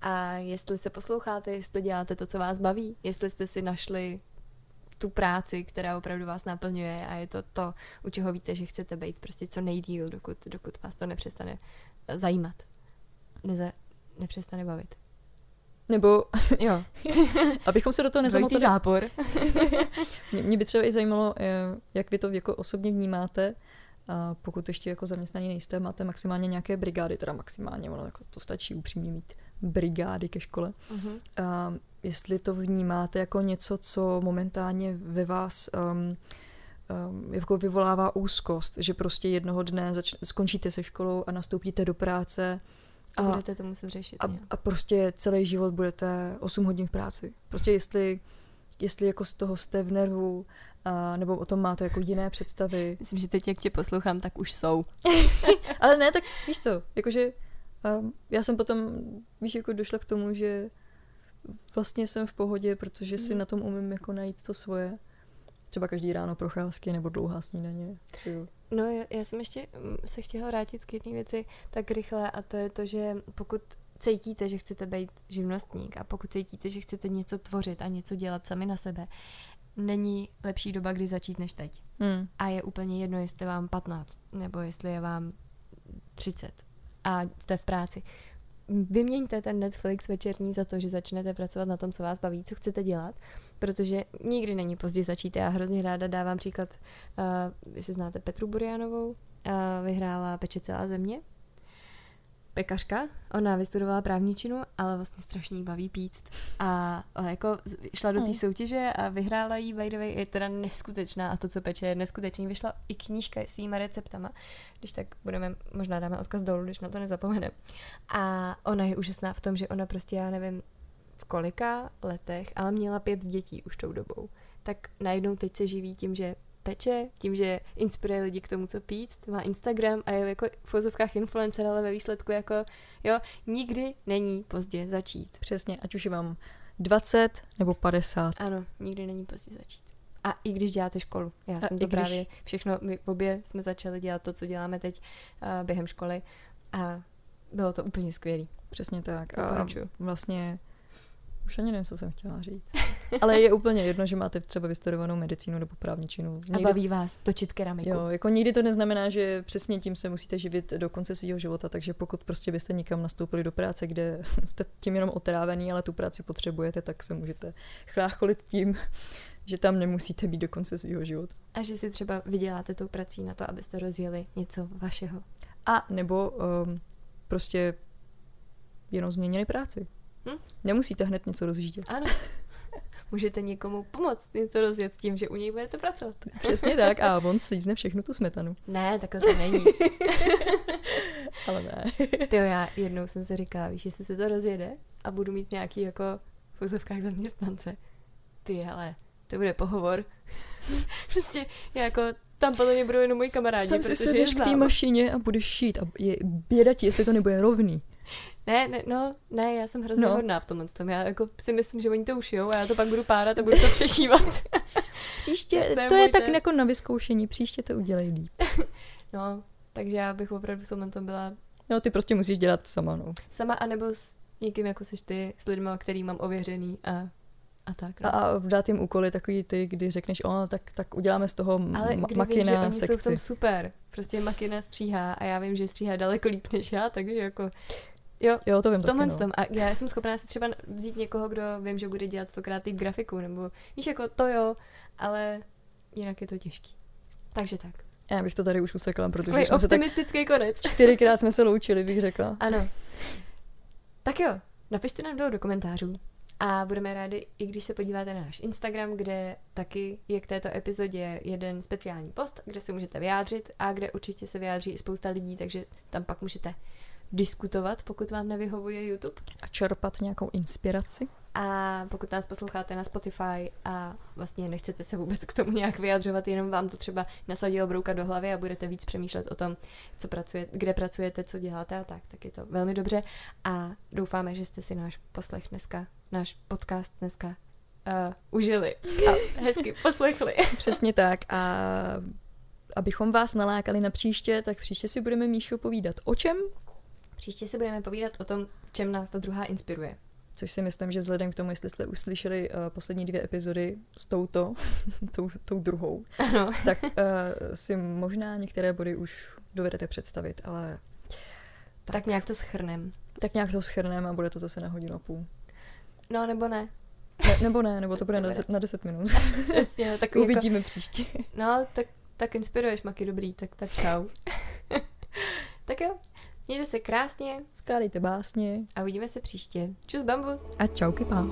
A jestli se posloucháte, jestli děláte to, co vás baví, jestli jste si našli tu práci, která opravdu vás naplňuje a je to to, u čeho víte, že chcete být prostě co nejdíl, dokud, dokud vás to nepřestane zajímat, Neze, nepřestane bavit. Nebo, jo. abychom se do toho nezamotali. zápor. mě, mě by třeba i zajímalo, eh, jak vy to jako osobně vnímáte, a pokud ještě jako zaměstnaní nejste, máte maximálně nějaké brigády, teda maximálně, ono jako to stačí upřímně mít brigády ke škole. Mhm. A jestli to vnímáte jako něco, co momentálně ve vás um, um, jako vyvolává úzkost, že prostě jednoho dne zač- skončíte se školou a nastoupíte do práce A a, budete to muset řešit. a, nějak. a prostě celý život budete 8 hodin v práci. Prostě jestli, jestli jako z toho jste v nervu, a, nebo o tom máte jako jiné představy. Myslím, že teď, jak tě poslouchám, tak už jsou. Ale ne, tak víš co, jakože um, já jsem potom, víš, jako došla k tomu, že vlastně jsem v pohodě, protože si Mhm. na tom umím jako najít to svoje. Třeba každý ráno procházky nebo dlouhá snídaně. třeba. No, já, jsem ještě mm, se chtěla vrátit k jedné věci tak rychle a to je to, že pokud cítíte, že chcete být živnostník a pokud cítíte, že chcete něco tvořit a něco dělat sami na sebe, není lepší doba, kdy začít než teď. Hmm. A je úplně jedno, jestli je vám 15 nebo jestli je vám 30 a jste v práci. Vyměňte ten Netflix večerní za to, že začnete pracovat na tom, co vás baví, co chcete dělat, protože nikdy není pozdě začít. Já hrozně ráda dávám příklad, uh, jestli znáte Petru Burianovou, uh, vyhrála Peče celá země, pekařka, ona vystudovala právničinu, ale vlastně strašně jí baví píct. A, a jako šla do té Hmm. soutěže a vyhrála jí, by the way, je teda neskutečná a to, co peče, je neskutečný. Vyšla i knížka s jejíma receptama, když tak budeme, možná dáme odkaz dolů, když na to nezapomeneme. A ona je úžasná v tom, že ona prostě, já nevím, v kolika letech, ale měla pět dětí už tou dobou. Tak najednou teď se živí tím, že peče, tím, že inspiruje lidi k tomu, co pít, má Instagram a je jako v vozovkách influencer, ale ve výsledku jako, jo, nikdy není pozdě začít. Přesně, ať už je vám 20 nebo 50. Ano, nikdy není pozdě začít. A i když děláte školu. Já A jsem to když- právě všechno, my obě jsme začali dělat to, co děláme teď uh, během školy a bylo to úplně skvělé. Přesně tak. A Doporučuju. vlastně už ani nevím, co jsem chtěla říct. Ale je úplně jedno, že máte třeba vystudovanou medicínu nebo právničinu. A baví vás točit keramiku. Jo, jako nikdy to neznamená, že přesně tím se musíte živit do konce svého života, takže pokud prostě byste nikam nastoupili do práce, kde jste tím jenom otrávený, ale tu práci potřebujete, tak se můžete chlácholit tím, že tam nemusíte být do konce svého života. A že si třeba vyděláte tou prací na to, abyste rozjeli něco vašeho. A nebo um, prostě jenom změnili práci. Hm? Nemusíte hned něco rozjíždět. Ano. Můžete někomu pomoct něco rozjet tím, že u něj budete pracovat. Přesně tak. A on slízne všechnu tu smetanu. Ne, takhle to není. Ale ne. Ty já jednou jsem si říkala, víš, jestli se to rozjede a budu mít nějaký jako v úzovkách zaměstnance. Ty, ale to bude pohovor. prostě já jako tam podle mě budou jenom moji kamarádi, Sem si sedneš k té mašině a budeš šít. A je běda ti, jestli to nebude rovný. Ne, ne, no, ne, já jsem hrozně No. hodná v tomhle tom. Já jako si myslím, že oni to ušijou a já to pak budu párat a budu to přešívat. Příště, To je to je tak jako na vyzkoušení, příště to udělej líp. no, takže já bych opravdu v tomhle tom byla No, ty prostě musíš dělat sama, no. sama, anebo s někým jako seš ty, s lidmi, který mám ověřený a, a tak. A, No. a dát jim úkoly takový ty, kdy řekneš, o, tak, tak uděláme z toho Ale ma- kdy vím, že makina oni jsou v tom super. Prostě makina stříhá a já vím, že stříhá daleko líp než já, takže jako... Jo, Jo, to vím v tomhle taky, no. tom. A já jsem schopná si třeba vzít někoho, kdo vím, že bude dělat stokrát typ grafiku, nebo víš, jako to jo, ale jinak je to těžký. Takže tak. Já bych to tady už usekla, protože Takový jsme se tak optimistický konec. čtyřikrát jsme se loučili, bych řekla. Ano. Tak jo, napište nám dolů do komentářů. A budeme rádi, i když se podíváte na náš Instagram, kde taky je k této epizodě jeden speciální post, kde se můžete vyjádřit a kde určitě se vyjádří i spousta lidí, takže tam pak můžete diskutovat, pokud vám nevyhovuje YouTube. A čerpat nějakou inspiraci. A pokud nás posloucháte na Spotify a vlastně nechcete se vůbec k tomu nějak vyjadřovat, jenom vám to třeba nasadilo brouka do hlavy a budete víc přemýšlet o tom, co pracujete, kde pracujete, co děláte a tak, tak je to velmi dobře. A doufáme, že jste si náš poslech dneska, náš podcast dneska uh, užili a hezky poslechli. Přesně tak. A abychom vás nalákali na příště, tak příště si budeme Míšo povídat o čem? Příště si budeme povídat o tom, v čem nás ta druhá inspiruje. Což si myslím, že vzhledem k tomu, jestli jste uslyšeli uh, poslední dvě epizody s touto, tou, tou druhou, Ano. tak uh, si možná některé body už dovedete představit, ale Tak, tak nějak to schrnem. tak nějak to schrneme a bude to zase na hodinu a půl. No nebo ne. Ne, nebo ne, nebo to bude deset- na 10 minut. Přesně, tak jako, Uvidíme příště. No, tak, tak inspiruješ, Maky, dobrý, tak, tak čau. tak jo, Mějte se krásně Skládejte básně a uvidíme se příště. Čus bambus! a čauky pán.